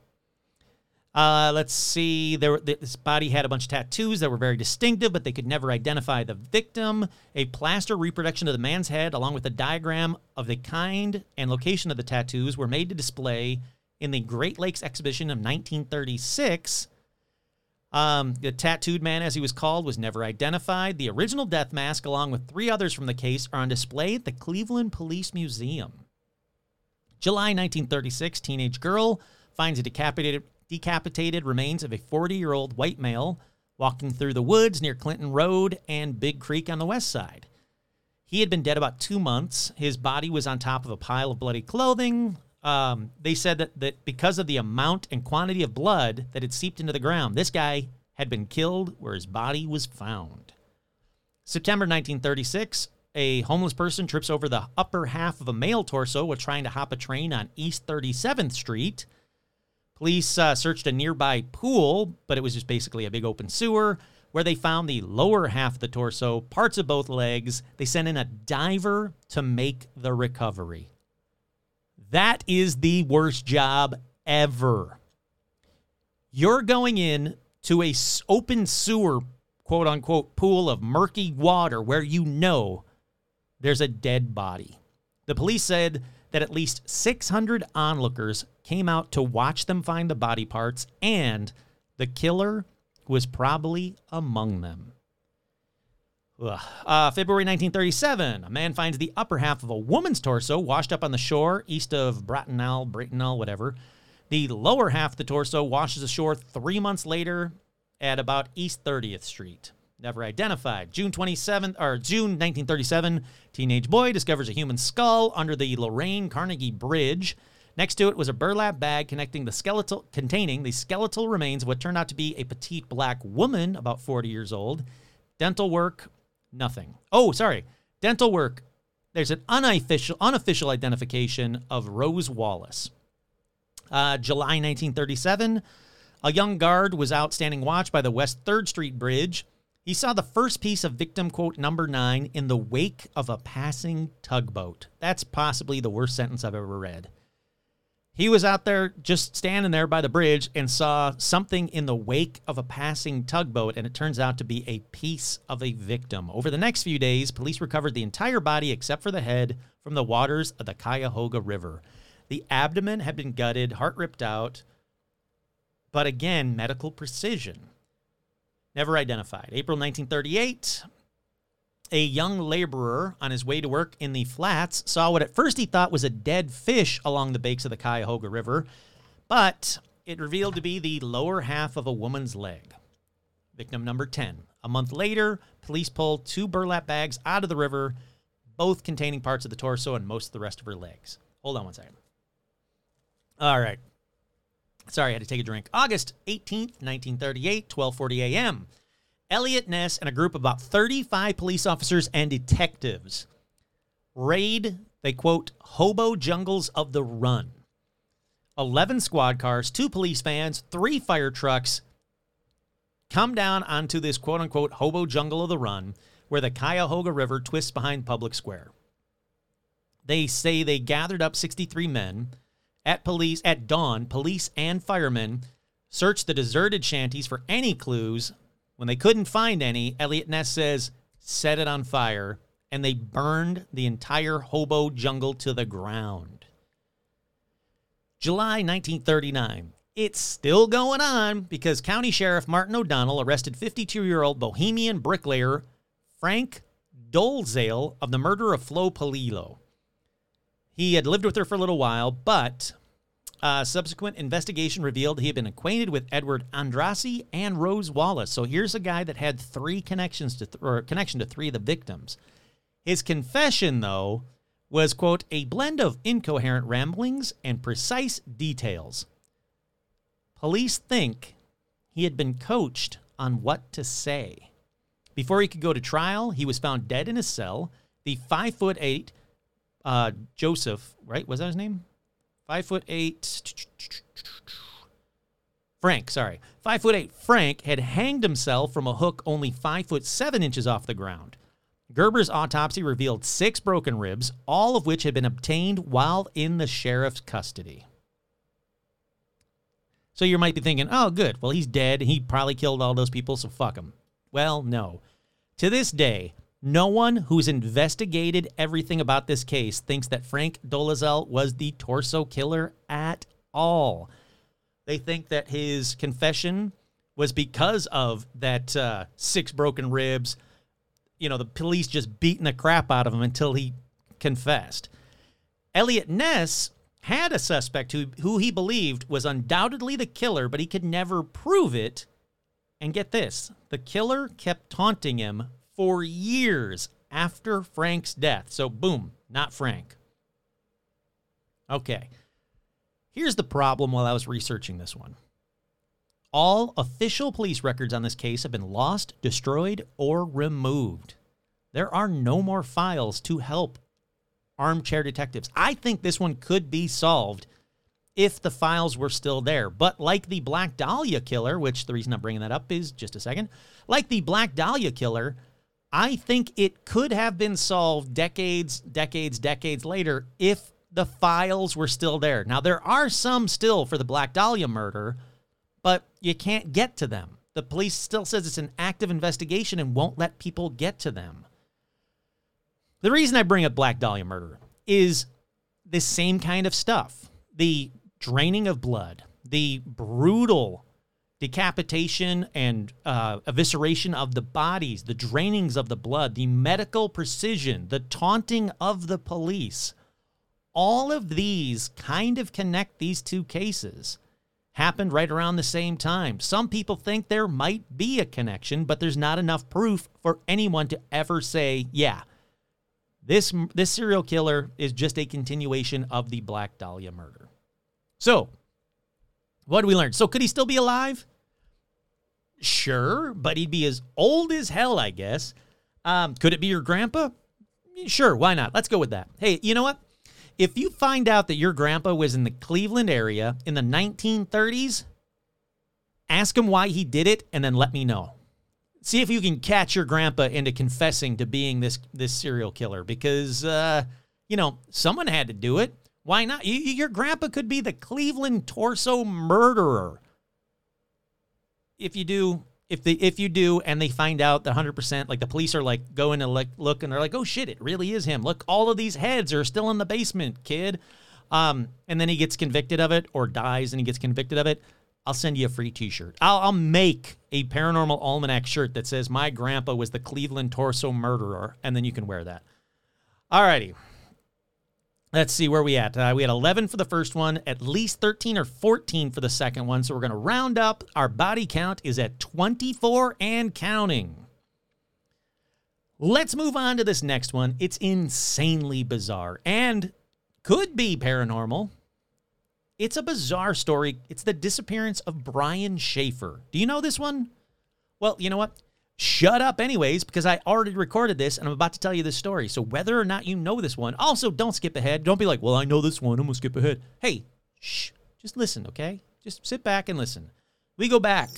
Uh, let's see. There, this body had a bunch of tattoos that were very distinctive, but they could never identify the victim. A plaster reproduction of the man's head, along with a diagram of the kind and location of the tattoos, were made to display in the Great Lakes exhibition of 1936. Um, the tattooed man, as he was called, was never identified. The original death mask, along with three others from the case, are on display at the Cleveland Police Museum. July 1936, teenage girl finds a decapitated decapitated remains of a 40 year old white male walking through the woods near Clinton Road and Big Creek on the west side. He had been dead about two months. His body was on top of a pile of bloody clothing. Um, they said that, that because of the amount and quantity of blood that had seeped into the ground, this guy had been killed where his body was found. September 1936, a homeless person trips over the upper half of a male torso while trying to hop a train on East 37th Street. Police uh, searched a nearby pool, but it was just basically a big open sewer where they found the lower half of the torso, parts of both legs. They sent in a diver to make the recovery. That is the worst job ever. You're going in to a open sewer, quote unquote, pool of murky water where you know there's a dead body. The police said that at least 600 onlookers came out to watch them find the body parts, and the killer was probably among them. Uh, February 1937, a man finds the upper half of a woman's torso washed up on the shore east of Bratenel, Bratenel, whatever. The lower half of the torso washes ashore three months later at about East 30th Street never identified. June 27th or June 1937, teenage boy discovers a human skull under the Lorain Carnegie Bridge. Next to it was a burlap bag connecting the skeletal containing the skeletal remains of what turned out to be a petite black woman about 40 years old. Dental work, nothing. Oh, sorry. Dental work. There's an unofficial unofficial identification of Rose Wallace. Uh, July 1937, a young guard was out standing watch by the West 3rd Street Bridge he saw the first piece of victim quote number nine in the wake of a passing tugboat. That's possibly the worst sentence I've ever read. He was out there just standing there by the bridge and saw something in the wake of a passing tugboat, and it turns out to be a piece of a victim. Over the next few days, police recovered the entire body except for the head from the waters of the Cuyahoga River. The abdomen had been gutted, heart ripped out, but again, medical precision never identified. April 1938, a young laborer on his way to work in the flats saw what at first he thought was a dead fish along the banks of the Cuyahoga River, but it revealed to be the lower half of a woman's leg. Victim number 10. A month later, police pulled two burlap bags out of the river, both containing parts of the torso and most of the rest of her legs. Hold on one second. All right. Sorry, I had to take a drink. August 18th, 1938, 12:40 a.m. Eliot Ness and a group of about 35 police officers and detectives raid they quote hobo jungles of the run. 11 squad cars, two police vans, three fire trucks come down onto this quote unquote hobo jungle of the run where the Cuyahoga River twists behind Public Square. They say they gathered up 63 men at police at dawn, police and firemen searched the deserted shanties for any clues. When they couldn't find any, Eliot Ness says, set it on fire, and they burned the entire hobo jungle to the ground. July 1939. It's still going on because County Sheriff Martin O'Donnell arrested 52 year old Bohemian bricklayer Frank Dolezal of the murder of Flo Polillo. He had lived with her for a little while, but uh, subsequent investigation revealed he had been acquainted with Edward Andrassy and Rose Wallace. So here's a guy that had three connections to th- or connection to three of the victims. His confession, though, was quote a blend of incoherent ramblings and precise details. Police think he had been coached on what to say. Before he could go to trial, he was found dead in his cell. The five foot eight uh, Joseph, right? Was that his name? Five foot eight. Frank, sorry. Five foot eight Frank had hanged himself from a hook only five foot seven inches off the ground. Gerber's autopsy revealed six broken ribs, all of which had been obtained while in the sheriff's custody. So you might be thinking, oh, good. Well, he's dead. He probably killed all those people, so fuck him. Well, no. To this day, no one who's investigated everything about this case thinks that Frank Dolezal was the torso killer at all. They think that his confession was because of that uh, six broken ribs. You know, the police just beating the crap out of him until he confessed. Eliot Ness had a suspect who, who he believed was undoubtedly the killer, but he could never prove it. And get this the killer kept taunting him for years after Frank's death. So, boom, not Frank. Okay. Here's the problem while I was researching this one all official police records on this case have been lost, destroyed, or removed. There are no more files to help armchair detectives. I think this one could be solved if the files were still there. But like the Black Dahlia killer, which the reason I'm bringing that up is just a second, like the Black Dahlia killer, I think it could have been solved decades, decades, decades later if the files were still there. Now, there are some still for the Black Dahlia murder, but you can't get to them. The police still says it's an active investigation and won't let people get to them. The reason I bring up Black Dahlia murder is the same kind of stuff. The draining of blood, the brutal decapitation and uh, evisceration of the bodies, the drainings of the blood, the medical precision, the taunting of the police. All of these kind of connect these two cases. Happened right around the same time. Some people think there might be a connection, but there's not enough proof for anyone to ever say, yeah, this, this serial killer is just a continuation of the Black Dahlia murder. So, what did we learn? So, could he still be alive? Sure, but he'd be as old as hell, I guess. Um, could it be your grandpa? Sure, why not? Let's go with that. Hey, you know what? If you find out that your grandpa was in the Cleveland area in the 1930s, ask him why he did it and then let me know. See if you can catch your grandpa into confessing to being this this serial killer because uh, you know, someone had to do it. Why not? You, your grandpa could be the Cleveland torso murderer if you do if they if you do and they find out the 100% like the police are like going to like look and they're like oh shit it really is him. Look all of these heads are still in the basement kid. Um and then he gets convicted of it or dies and he gets convicted of it. I'll send you a free t-shirt. I'll, I'll make a paranormal almanac shirt that says my grandpa was the cleveland torso murderer and then you can wear that. Alrighty Let's see where we at. Uh, we had 11 for the first one, at least 13 or 14 for the second one. So we're going to round up. Our body count is at 24 and counting. Let's move on to this next one. It's insanely bizarre and could be paranormal. It's a bizarre story. It's the disappearance of Brian Shaffer. Do you know this one? Well, you know what? Shut up anyways because I already recorded this and I'm about to tell you this story. So whether or not you know this one, also don't skip ahead. Don't be like, well, I know this one. I'm going to skip ahead. Hey, shh, just listen, okay? Just sit back and listen. We go back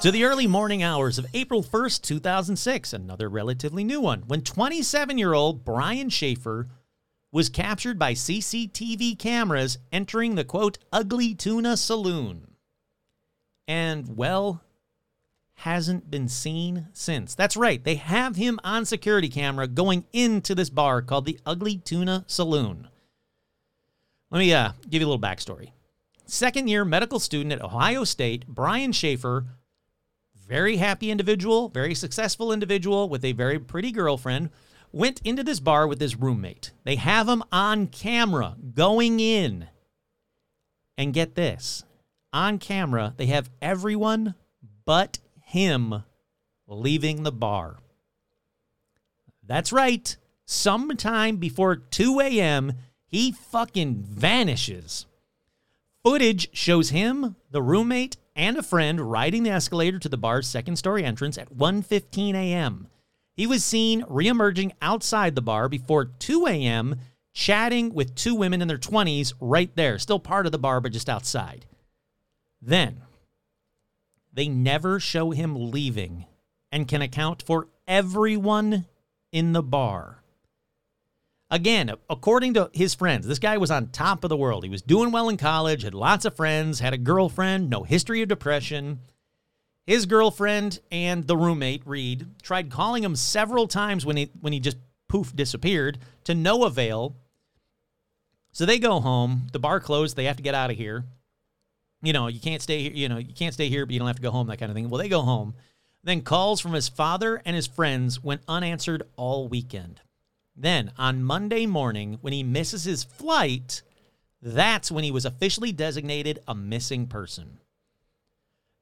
to the early morning hours of April 1st, 2006, another relatively new one, when 27 year old Brian Shaffer was captured by CCTV cameras entering the quote, ugly tuna saloon. And, well, hasn't been seen since. That's right, they have him on security camera going into this bar called the Ugly Tuna Saloon. Let me uh, give you a little backstory. Second year medical student at Ohio State, Brian Shaffer, very happy individual, very successful individual with a very pretty girlfriend, went into this bar with his roommate. They have him on camera going in. And get this on camera, they have everyone but him leaving the bar. That's right. Sometime before 2 a.m., he fucking vanishes. Footage shows him, the roommate, and a friend riding the escalator to the bar's second story entrance at 1:15 a.m. He was seen reemerging outside the bar before 2 a.m., chatting with two women in their 20s right there, still part of the bar but just outside. Then, they never show him leaving and can account for everyone in the bar. Again, according to his friends, this guy was on top of the world. He was doing well in college, had lots of friends, had a girlfriend, no history of depression. His girlfriend and the roommate, Reed, tried calling him several times when he when he just poof disappeared to no avail. So they go home. The bar closed. They have to get out of here. You know, you can't stay here. You know, you can't stay here, but you don't have to go home. That kind of thing. Well, they go home. Then calls from his father and his friends went unanswered all weekend. Then on Monday morning, when he misses his flight, that's when he was officially designated a missing person.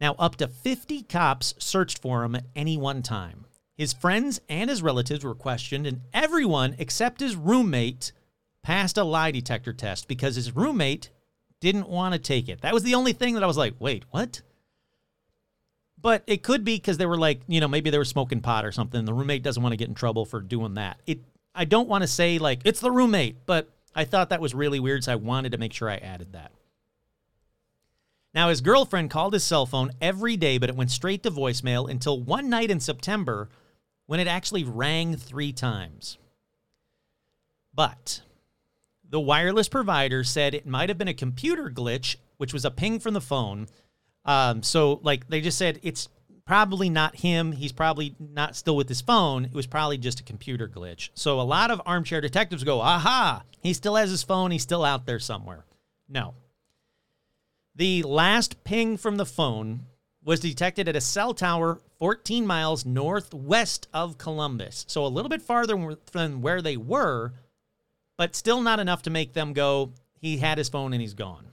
Now, up to 50 cops searched for him at any one time. His friends and his relatives were questioned, and everyone except his roommate passed a lie detector test because his roommate didn't want to take it. That was the only thing that I was like, wait, what? But it could be because they were like, you know, maybe they were smoking pot or something. The roommate doesn't want to get in trouble for doing that. It I don't want to say like it's the roommate, but I thought that was really weird, so I wanted to make sure I added that. Now, his girlfriend called his cell phone every day, but it went straight to voicemail until one night in September when it actually rang three times. But the wireless provider said it might have been a computer glitch, which was a ping from the phone. Um, so, like, they just said it's probably not him. He's probably not still with his phone. It was probably just a computer glitch. So a lot of armchair detectives go, aha, he still has his phone. He's still out there somewhere. No. The last ping from the phone was detected at a cell tower 14 miles northwest of Columbus. So a little bit farther than where they were, but still not enough to make them go, he had his phone and he's gone.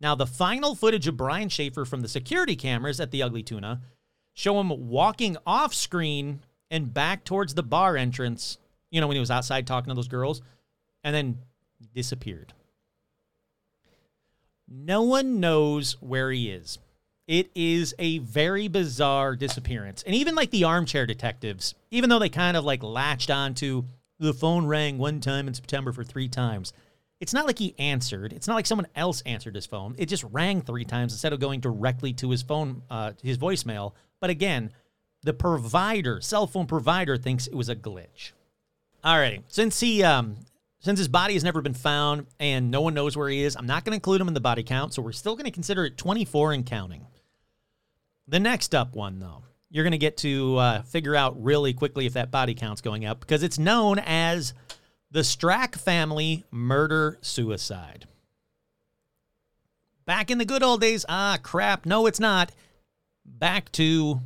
Now, the final footage of Brian Shaffer from the security cameras at the Ugly Tuna show him walking off screen and back towards the bar entrance, you know, when he was outside talking to those girls, and then disappeared. No one knows where he is. It is a very bizarre disappearance. And even like the armchair detectives, even though they kind of like latched onto the phone rang one time in September for three times, it's not like he answered. It's not like someone else answered his phone. It just rang three times instead of going directly to his phone, uh, his voicemail but again, the provider, cell phone provider, thinks it was a glitch. Alrighty, since he um, since his body has never been found and no one knows where he is, I'm not going to include him in the body count, so we're still going to consider it 24 and counting. The next up one, though, you're going to get to uh, figure out really quickly if that body count's going up because it's known as the Strack family murder suicide. Back in the good old days, ah, crap, no, it's not back to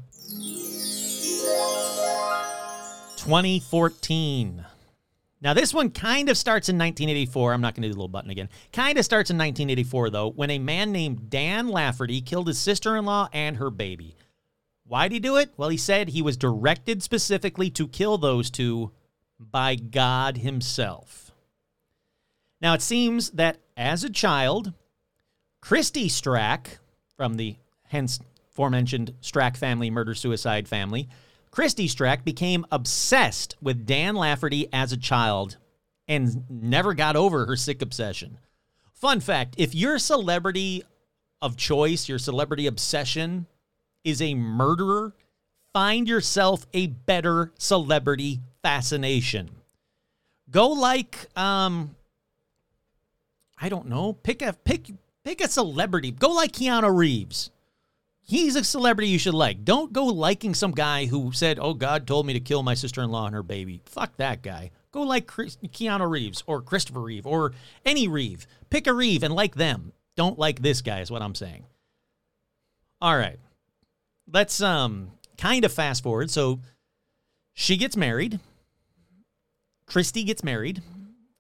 2014. Now, this one kind of starts in 1984. I'm not going to do the little button again. Kind of starts in 1984, though, when a man named Dan Lafferty killed his sister in law and her baby. Why'd he do it? Well, he said he was directed specifically to kill those two by God Himself. Now, it seems that as a child, Christy Strack, from the hence aforementioned Strack family murder suicide family, Christy Strack became obsessed with Dan Lafferty as a child and never got over her sick obsession. Fun fact if your celebrity of choice, your celebrity obsession is a murderer, find yourself a better celebrity fascination. Go like um I don't know, pick a pick pick a celebrity. Go like Keanu Reeves he's a celebrity you should like. Don't go liking some guy who said, "Oh, God told me to kill my sister-in-law and her baby." Fuck that guy. Go like Chris, Keanu Reeves or Christopher Reeve or any Reeve. Pick a Reeve and like them. Don't like this guy is what I'm saying. All right. Let's um kind of fast forward. So she gets married. Christy gets married.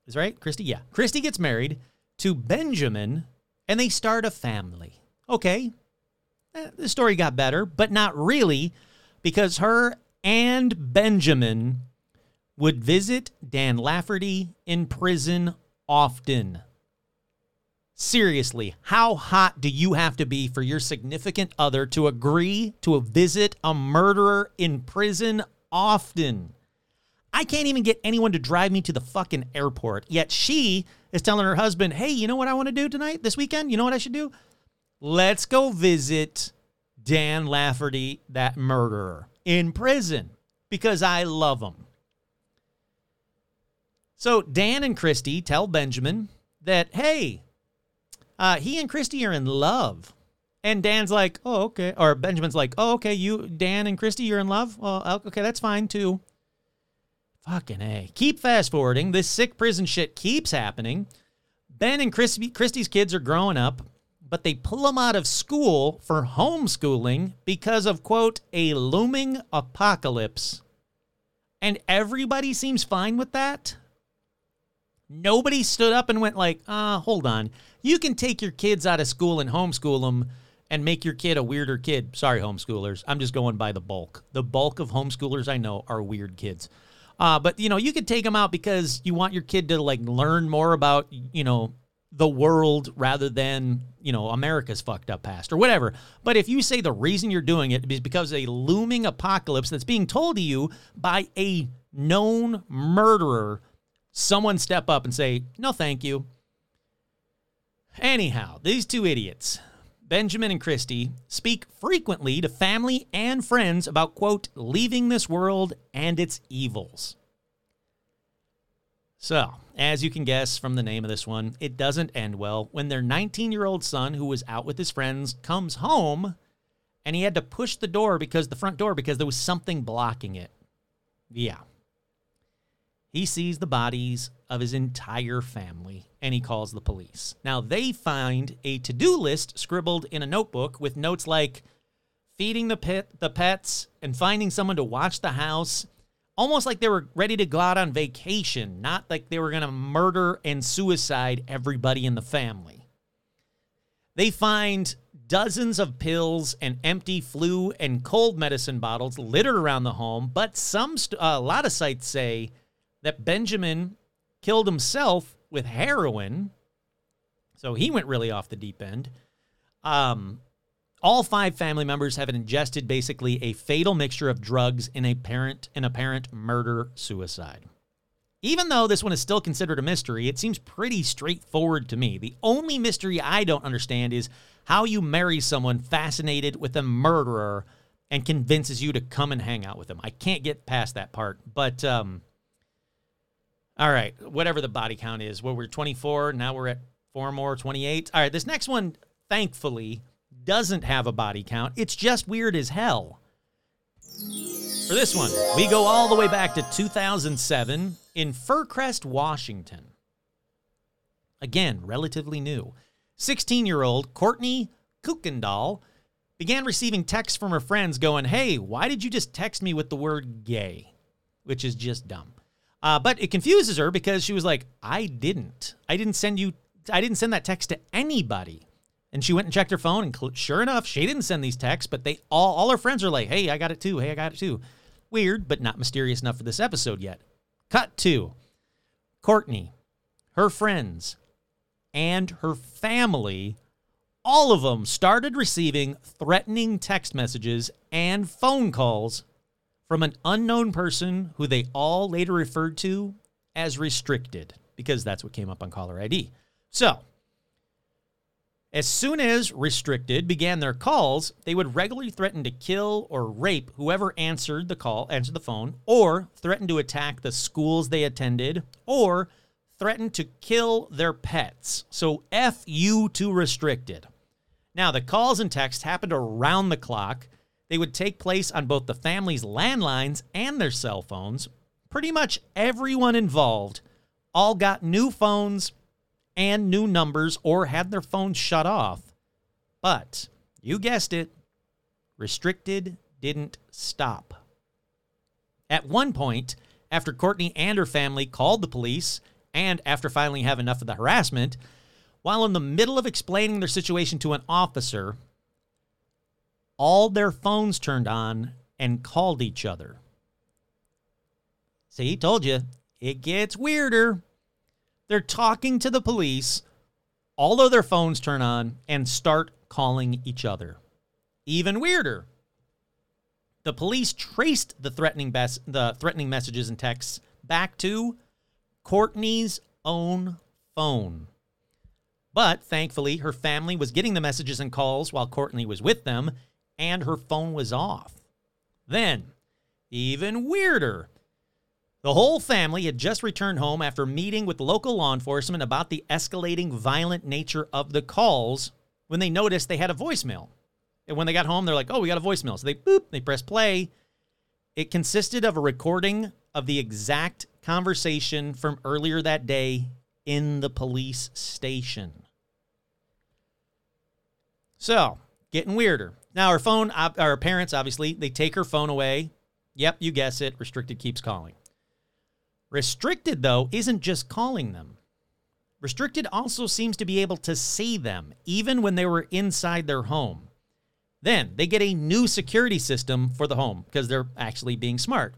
Is right? Christy, yeah. Christy gets married to Benjamin and they start a family. Okay, eh, the story got better, but not really, because her and Benjamin would visit Dan Lafferty in prison often. Seriously, how hot do you have to be for your significant other to agree to visit a murderer in prison often? I can't even get anyone to drive me to the fucking airport, yet she is telling her husband, hey, you know what I want to do tonight, this weekend? You know what I should do? Let's go visit Dan Lafferty, that murderer. in prison because I love him. So Dan and Christy tell Benjamin that, hey, uh, he and Christy are in love. And Dan's like, oh, okay. Or Benjamin's like, oh, okay, you, Dan and Christy, you're in love? Well, okay, that's fine too. Fucking A. Keep fast forwarding. This sick prison shit keeps happening. Ben and Christy, Christy's kids are growing up, but they pull them out of school for homeschooling because of, quote, a looming apocalypse. And everybody seems fine with that. Nobody stood up and went like, uh, hold on. You can take your kids out of school and homeschool them and make your kid a weirder kid. Sorry, homeschoolers. I'm just going by the bulk. The bulk of homeschoolers I know are weird kids. Uh, but you know, you could take them out because you want your kid to like learn more about you know the world rather than you know America's fucked up past or whatever. But if you say the reason you're doing it is because of a looming apocalypse that's being told to you by a known murderer, someone step up and say no, thank you. Anyhow, these two idiots. Benjamin and Christy speak frequently to family and friends about, quote, leaving this world and its evils. So, as you can guess from the name of this one, it doesn't end well when their 19 year old son, who was out with his friends, comes home and he had to push the door because the front door because there was something blocking it. Yeah. He sees the bodies of his entire family and he calls the police. Now, they find a to do list scribbled in a notebook with notes like feeding the, pet, the pets and finding someone to watch the house, almost like they were ready to go out on vacation, not like they were going to murder and suicide everybody in the family. They find dozens of pills and empty flu and cold medicine bottles littered around the home, but some st- uh, a lot of sites say that Benjamin killed himself with heroin. So he went really off the deep end. Um, all five family members have ingested basically a fatal mixture of drugs in a parent an apparent murder suicide. Even though this one is still considered a mystery, it seems pretty straightforward to me. The only mystery I don't understand is how you marry someone fascinated with a murderer and convinces you to come and hang out with them. I can't get past that part. But um, all right, whatever the body count is. Well, we're 24. Now we're at four more, 28. All right, this next one, thankfully, doesn't have a body count. It's just weird as hell. For this one, we go all the way back to 2007 in Fircrest, Washington. Again, relatively new. 16 year old Courtney Kuykendall began receiving texts from her friends going, Hey, why did you just text me with the word gay? Which is just dumb. Uh, but it confuses her because she was like, I didn't. I didn't send you, I didn't send that text to anybody. And she went and checked her phone, and cl- sure enough, she didn't send these texts, but they all, all her friends are like, hey, I got it too. Hey, I got it too. Weird, but not mysterious enough for this episode yet. Cut to Courtney, her friends, and her family, all of them started receiving threatening text messages and phone calls from an unknown person who they all later referred to as restricted, because that's what came up on caller ID. So, as soon as restricted began their calls, they would regularly threaten to kill or rape whoever answered the call, answered the phone, or threaten to attack the schools they attended, or threaten to kill their pets. So F you to restricted. Now, the calls and texts happened around the clock, they would take place on both the family's landlines and their cell phones. Pretty much everyone involved all got new phones and new numbers or had their phones shut off. But you guessed it, restricted didn't stop. At one point, after Courtney and her family called the police, and after finally having enough of the harassment, while in the middle of explaining their situation to an officer, all their phones turned on and called each other. See, he told you, it gets weirder. They're talking to the police, all of their phones turn on and start calling each other. Even weirder. The police traced the threatening bes- the threatening messages and texts back to Courtney's own phone. But thankfully, her family was getting the messages and calls while Courtney was with them, and her phone was off. Then, even weirder, the whole family had just returned home after meeting with local law enforcement about the escalating violent nature of the calls when they noticed they had a voicemail. And when they got home, they're like, oh, we got a voicemail. So they boop, they press play. It consisted of a recording of the exact conversation from earlier that day in the police station. So, getting weirder. Now, her phone, our parents, obviously, they take her phone away. Yep, you guess it. Restricted keeps calling. Restricted, though, isn't just calling them. Restricted also seems to be able to see them, even when they were inside their home. Then they get a new security system for the home because they're actually being smart.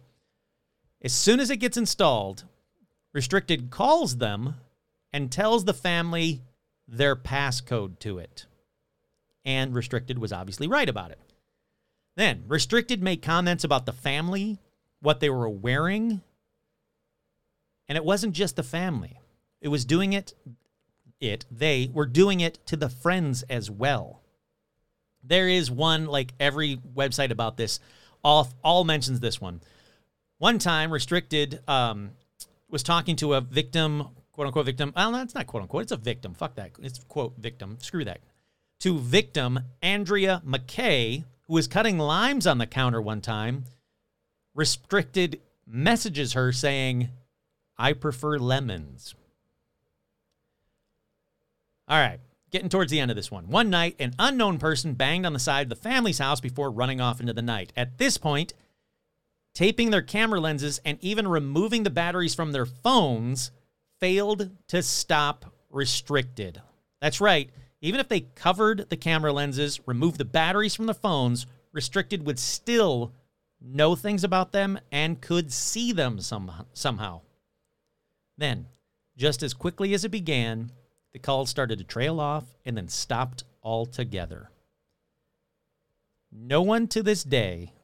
As soon as it gets installed, Restricted calls them and tells the family their passcode to it. And Restricted was obviously right about it. Then Restricted made comments about the family, what they were wearing, and it wasn't just the family. It was doing it it they were doing it to the friends as well. There is one like every website about this all all mentions this one. One time, restricted um, was talking to a victim, quote unquote victim. Well, that's not quote unquote. It's a victim. Fuck that. It's quote victim. Screw that. To victim Andrea McKay, who was cutting limes on the counter one time. Restricted messages her saying, "I prefer lemons." All right. Getting towards the end of this one. One night, an unknown person banged on the side of the family's house before running off into the night. At this point, taping their camera lenses and even removing the batteries from their phones failed to stop restricted. That's right. Even if they covered the camera lenses, removed the batteries from the phones, restricted would still know things about them and could see them some, somehow. Then, just as quickly as it began, the calls started to trail off and then stopped altogether. No one to this day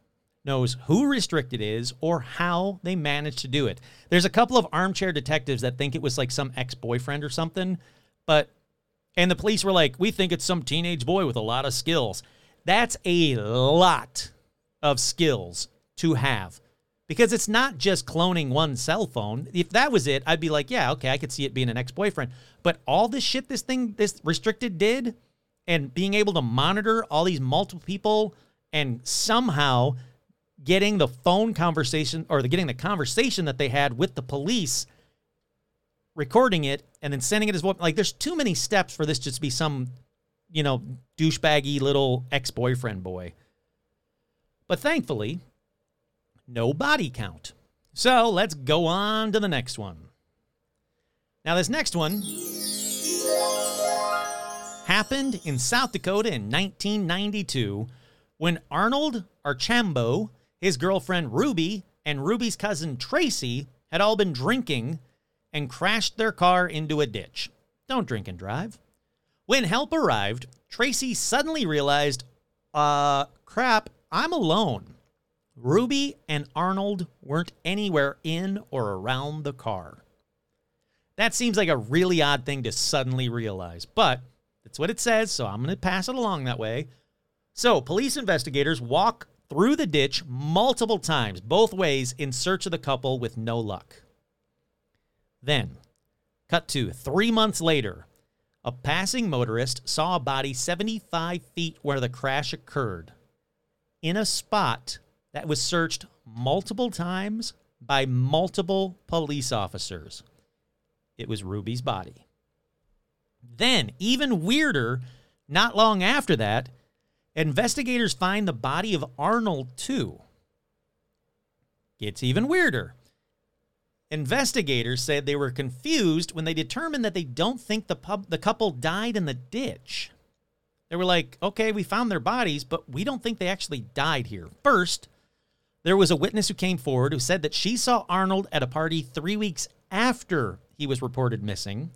knows who Restricted is or how they managed to do it. There's a couple of armchair detectives that think it was like some ex boyfriend or something, but, and the police were like, we think it's some teenage boy with a lot of skills. That's a lot of skills to have because it's not just cloning one cell phone. If that was it, I'd be like, yeah, okay, I could see it being an ex boyfriend. But all this shit this thing, this restricted did, and being able to monitor all these multiple people and somehow getting the phone conversation or the getting the conversation that they had with the police, recording it, and then sending it as well. Like, there's too many steps for this just to be some, you know, douchebaggy little ex boyfriend boy. But thankfully, no body count. So let's go on to the next one. Now, this next one happened in South Dakota in 1992 when Arnold Archambault, his girlfriend Ruby, and Ruby's cousin Tracy had all been drinking and crashed their car into a ditch. Don't drink and drive. When help arrived, Tracy suddenly realized, uh, crap, I'm alone. Ruby and Arnold weren't anywhere in or around the car. That seems like a really odd thing to suddenly realize, but that's what it says, so I'm going to pass it along that way. So, police investigators walk through the ditch multiple times, both ways, in search of the couple with no luck. Then, cut to three months later, a passing motorist saw a body 75 feet where the crash occurred in a spot that was searched multiple times by multiple police officers. It was Ruby's body. Then, even weirder, not long after that, investigators find the body of Arnold too. Gets even weirder. Investigators said they were confused when they determined that they don't think the pub, the couple died in the ditch. They were like, "Okay, we found their bodies, but we don't think they actually died here." First, there was a witness who came forward who said that she saw Arnold at a party three weeks after he was reported missing.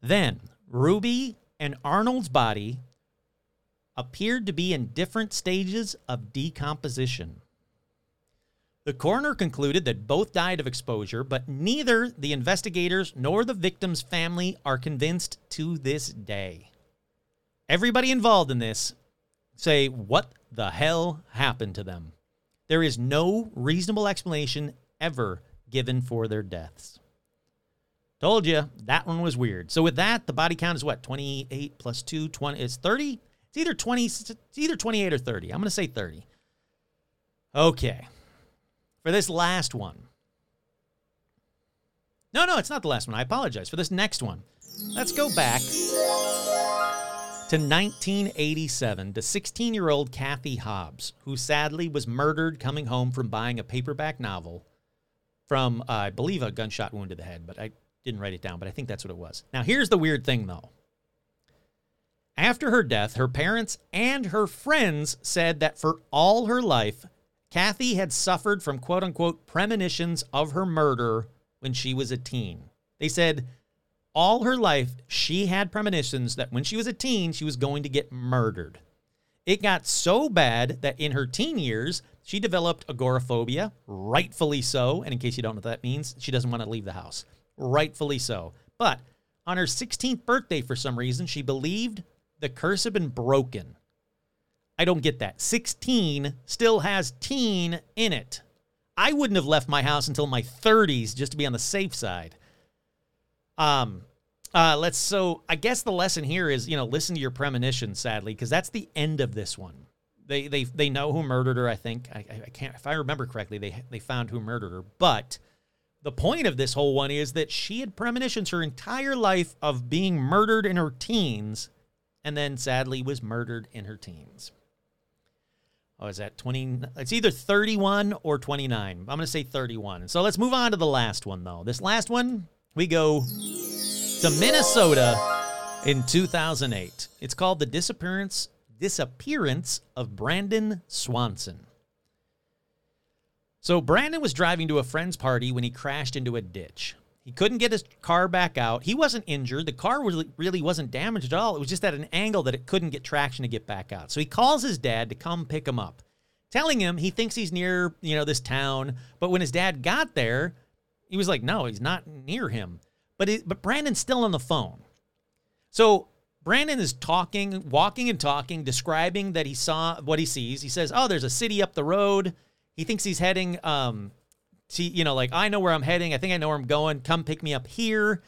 Then, Ruby and Arnold's body appeared to be in different stages of decomposition. The coroner concluded that both died of exposure, but neither the investigators nor the victim's family are convinced to this day. Everybody involved in this say, What the hell happened to them? There is no reasonable explanation ever given for their deaths. Told you that one was weird. So with that, the body count is what? 28 plus 2, 20 is 30? It's either 20 it's either 28 or 30. I'm going to say 30. Okay. For this last one. No, no, it's not the last one. I apologize. For this next one. Let's go back to 1987 to 16 year old Kathy Hobbs, who sadly was murdered coming home from buying a paperback novel from, uh, I believe, a gunshot wound to the head, but I didn't write it down, but I think that's what it was. Now, here's the weird thing though. After her death, her parents and her friends said that for all her life, Kathy had suffered from quote unquote premonitions of her murder when she was a teen. They said all her life, she had premonitions that when she was a teen, she was going to get murdered. It got so bad that in her teen years, she developed agoraphobia, rightfully so. And in case you don't know what that means, she doesn't want to leave the house. Rightfully so. But on her 16th birthday, for some reason, she believed the curse had been broken. I don't get that. 16 still has teen in it. I wouldn't have left my house until my 30s just to be on the safe side. Um, uh, let's so I guess the lesson here is you know listen to your premonition, sadly, because that's the end of this one. They they they know who murdered her. I think I, I can't if I remember correctly. They they found who murdered her, but the point of this whole one is that she had premonitions her entire life of being murdered in her teens, and then sadly was murdered in her teens. Oh, is that 20? It's either 31 or 29. I'm going to say 31. So let's move on to the last one, though. This last one, we go to Minnesota in 2008. It's called the disappearance disappearance of Brandon Swanson. So Brandon was driving to a friend's party when he crashed into a ditch. He couldn't get his car back out. He wasn't injured. The car really, really wasn't damaged at all. It was just at an angle that it couldn't get traction to get back out. So he calls his dad to come pick him up, telling him he thinks he's near, you know, this town. But when his dad got there, he was like, "No, he's not near him." But it, but Brandon's still on the phone. So Brandon is talking, walking and talking, describing that he saw what he sees. He says, "Oh, there's a city up the road." He thinks he's heading um to, you know, like I know where I'm heading. I think I know where I'm going. Come pick me up here.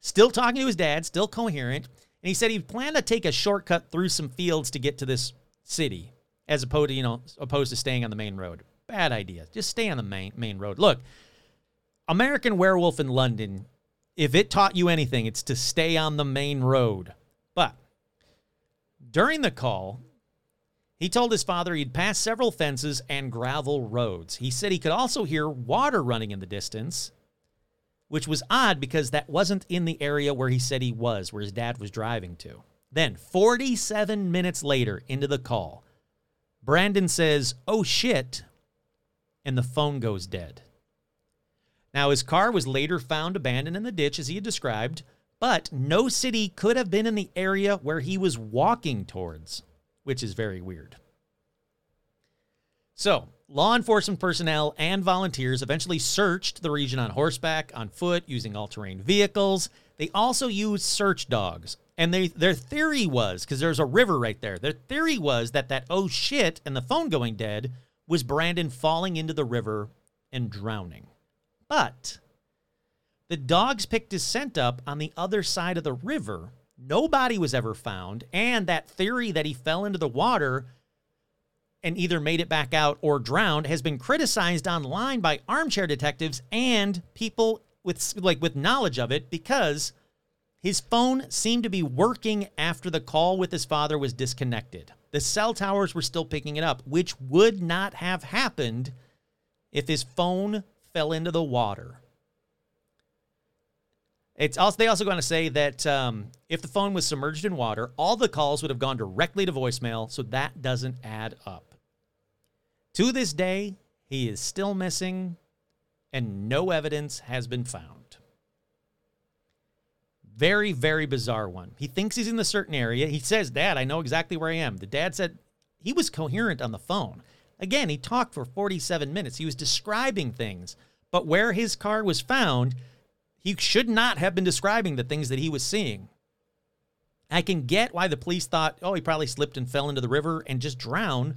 Still talking to his dad, still coherent. And he said he planned to take a shortcut through some fields to get to this city, as opposed to, you know, opposed to staying on the main road. Bad idea. Just stay on the main main road. Look, American Werewolf in London, if it taught you anything, it's to stay on the main road. But during the call, he told his father he'd passed several fences and gravel roads. He said he could also hear water running in the distance, which was odd because that wasn't in the area where he said he was, where his dad was driving to. Then, 47 minutes later into the call, Brandon says, Oh shit, and the phone goes dead. Now, his car was later found abandoned in the ditch as he had described, but no city could have been in the area where he was walking towards which is very weird. So, law enforcement personnel and volunteers eventually searched the region on horseback, on foot, using all terrain vehicles. They also used search dogs. And they, their theory was because there's a river right there, their theory was that that oh shit and the phone going dead was Brandon falling into the river and drowning. But the dogs picked his scent up on the other side of the river Nobody was ever found. And that theory that he fell into the water and either made it back out or drowned has been criticized online by armchair detectives and people with like with knowledge of it because his phone seemed to be working after the call with his father was disconnected. The cell towers were still picking it up, which would not have happened if his phone fell into the water. It's also they also going to say that um, if the phone was submerged in water, all the calls would have gone directly to voicemail, so that doesn't add up. To this day, he is still missing, and no evidence has been found. Very, very bizarre one. He thinks he's in the certain area. He says, Dad, I know exactly where I am. The dad said he was coherent on the phone. Again, he talked for 47 minutes. He was describing things, but where his car was found, he should not have been describing the things that he was seeing. I can get why the police thought, oh, he probably slipped and fell into the river and just drowned.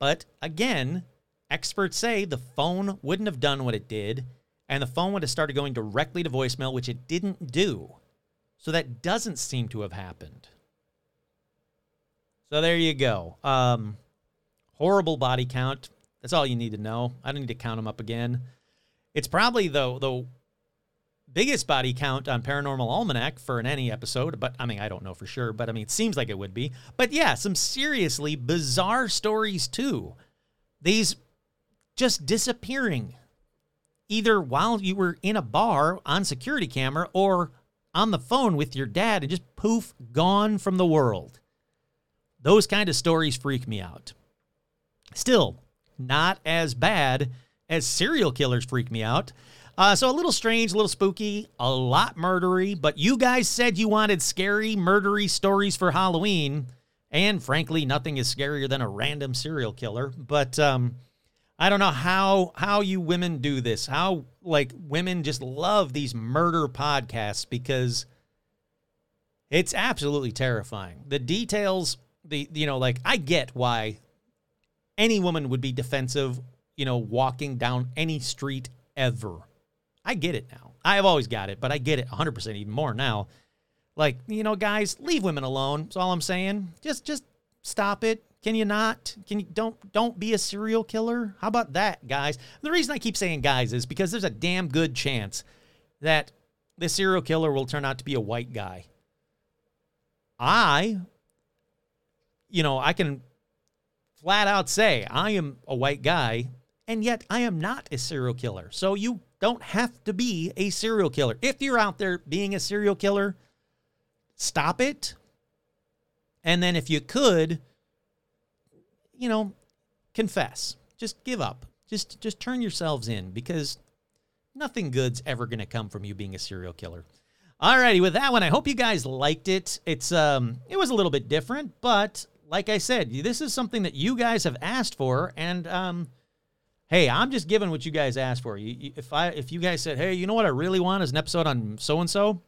But again, experts say the phone wouldn't have done what it did, and the phone would have started going directly to voicemail, which it didn't do. So that doesn't seem to have happened. So there you go. Um, horrible body count. That's all you need to know. I don't need to count them up again. It's probably the the biggest body count on Paranormal Almanac for an any episode, but I mean I don't know for sure, but I mean it seems like it would be. But yeah, some seriously bizarre stories too. These just disappearing either while you were in a bar on security camera or on the phone with your dad and just poof gone from the world. Those kind of stories freak me out. Still, not as bad as serial killers freak me out. Uh, so a little strange, a little spooky, a lot murdery, but you guys said you wanted scary, murdery stories for Halloween. And frankly, nothing is scarier than a random serial killer. But um, I don't know how how you women do this. How like women just love these murder podcasts because it's absolutely terrifying. The details, the you know, like I get why any woman would be defensive, you know, walking down any street ever. I get it now. I have always got it, but I get it 100% even more now. Like, you know, guys, leave women alone. That's all I'm saying. Just just stop it. Can you not? Can you don't don't be a serial killer? How about that, guys? The reason I keep saying guys is because there's a damn good chance that the serial killer will turn out to be a white guy. I you know, I can flat out say I am a white guy and yet I am not a serial killer. So you don't have to be a serial killer. If you're out there being a serial killer, stop it. And then if you could, you know, confess. Just give up. Just just turn yourselves in because nothing good's ever going to come from you being a serial killer. Alrighty, with that one, I hope you guys liked it. It's um it was a little bit different, but like I said, this is something that you guys have asked for and um hey, I'm just giving what you guys asked for. You, you, if I if you guys said, hey, you know what I really want is an episode on so and so,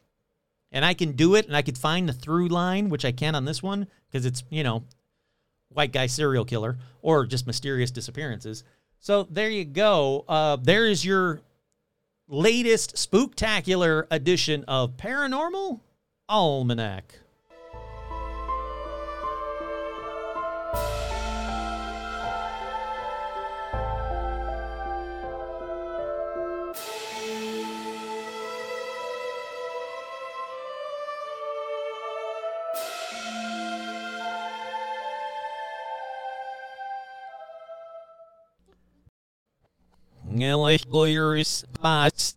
and I can do it, and I could find the through line, which I can on this one because it's you know, white guy serial killer or just mysterious disappearances. So there you go. Uh, there is your latest spooktacular edition of Paranormal Almanac. English lawyers past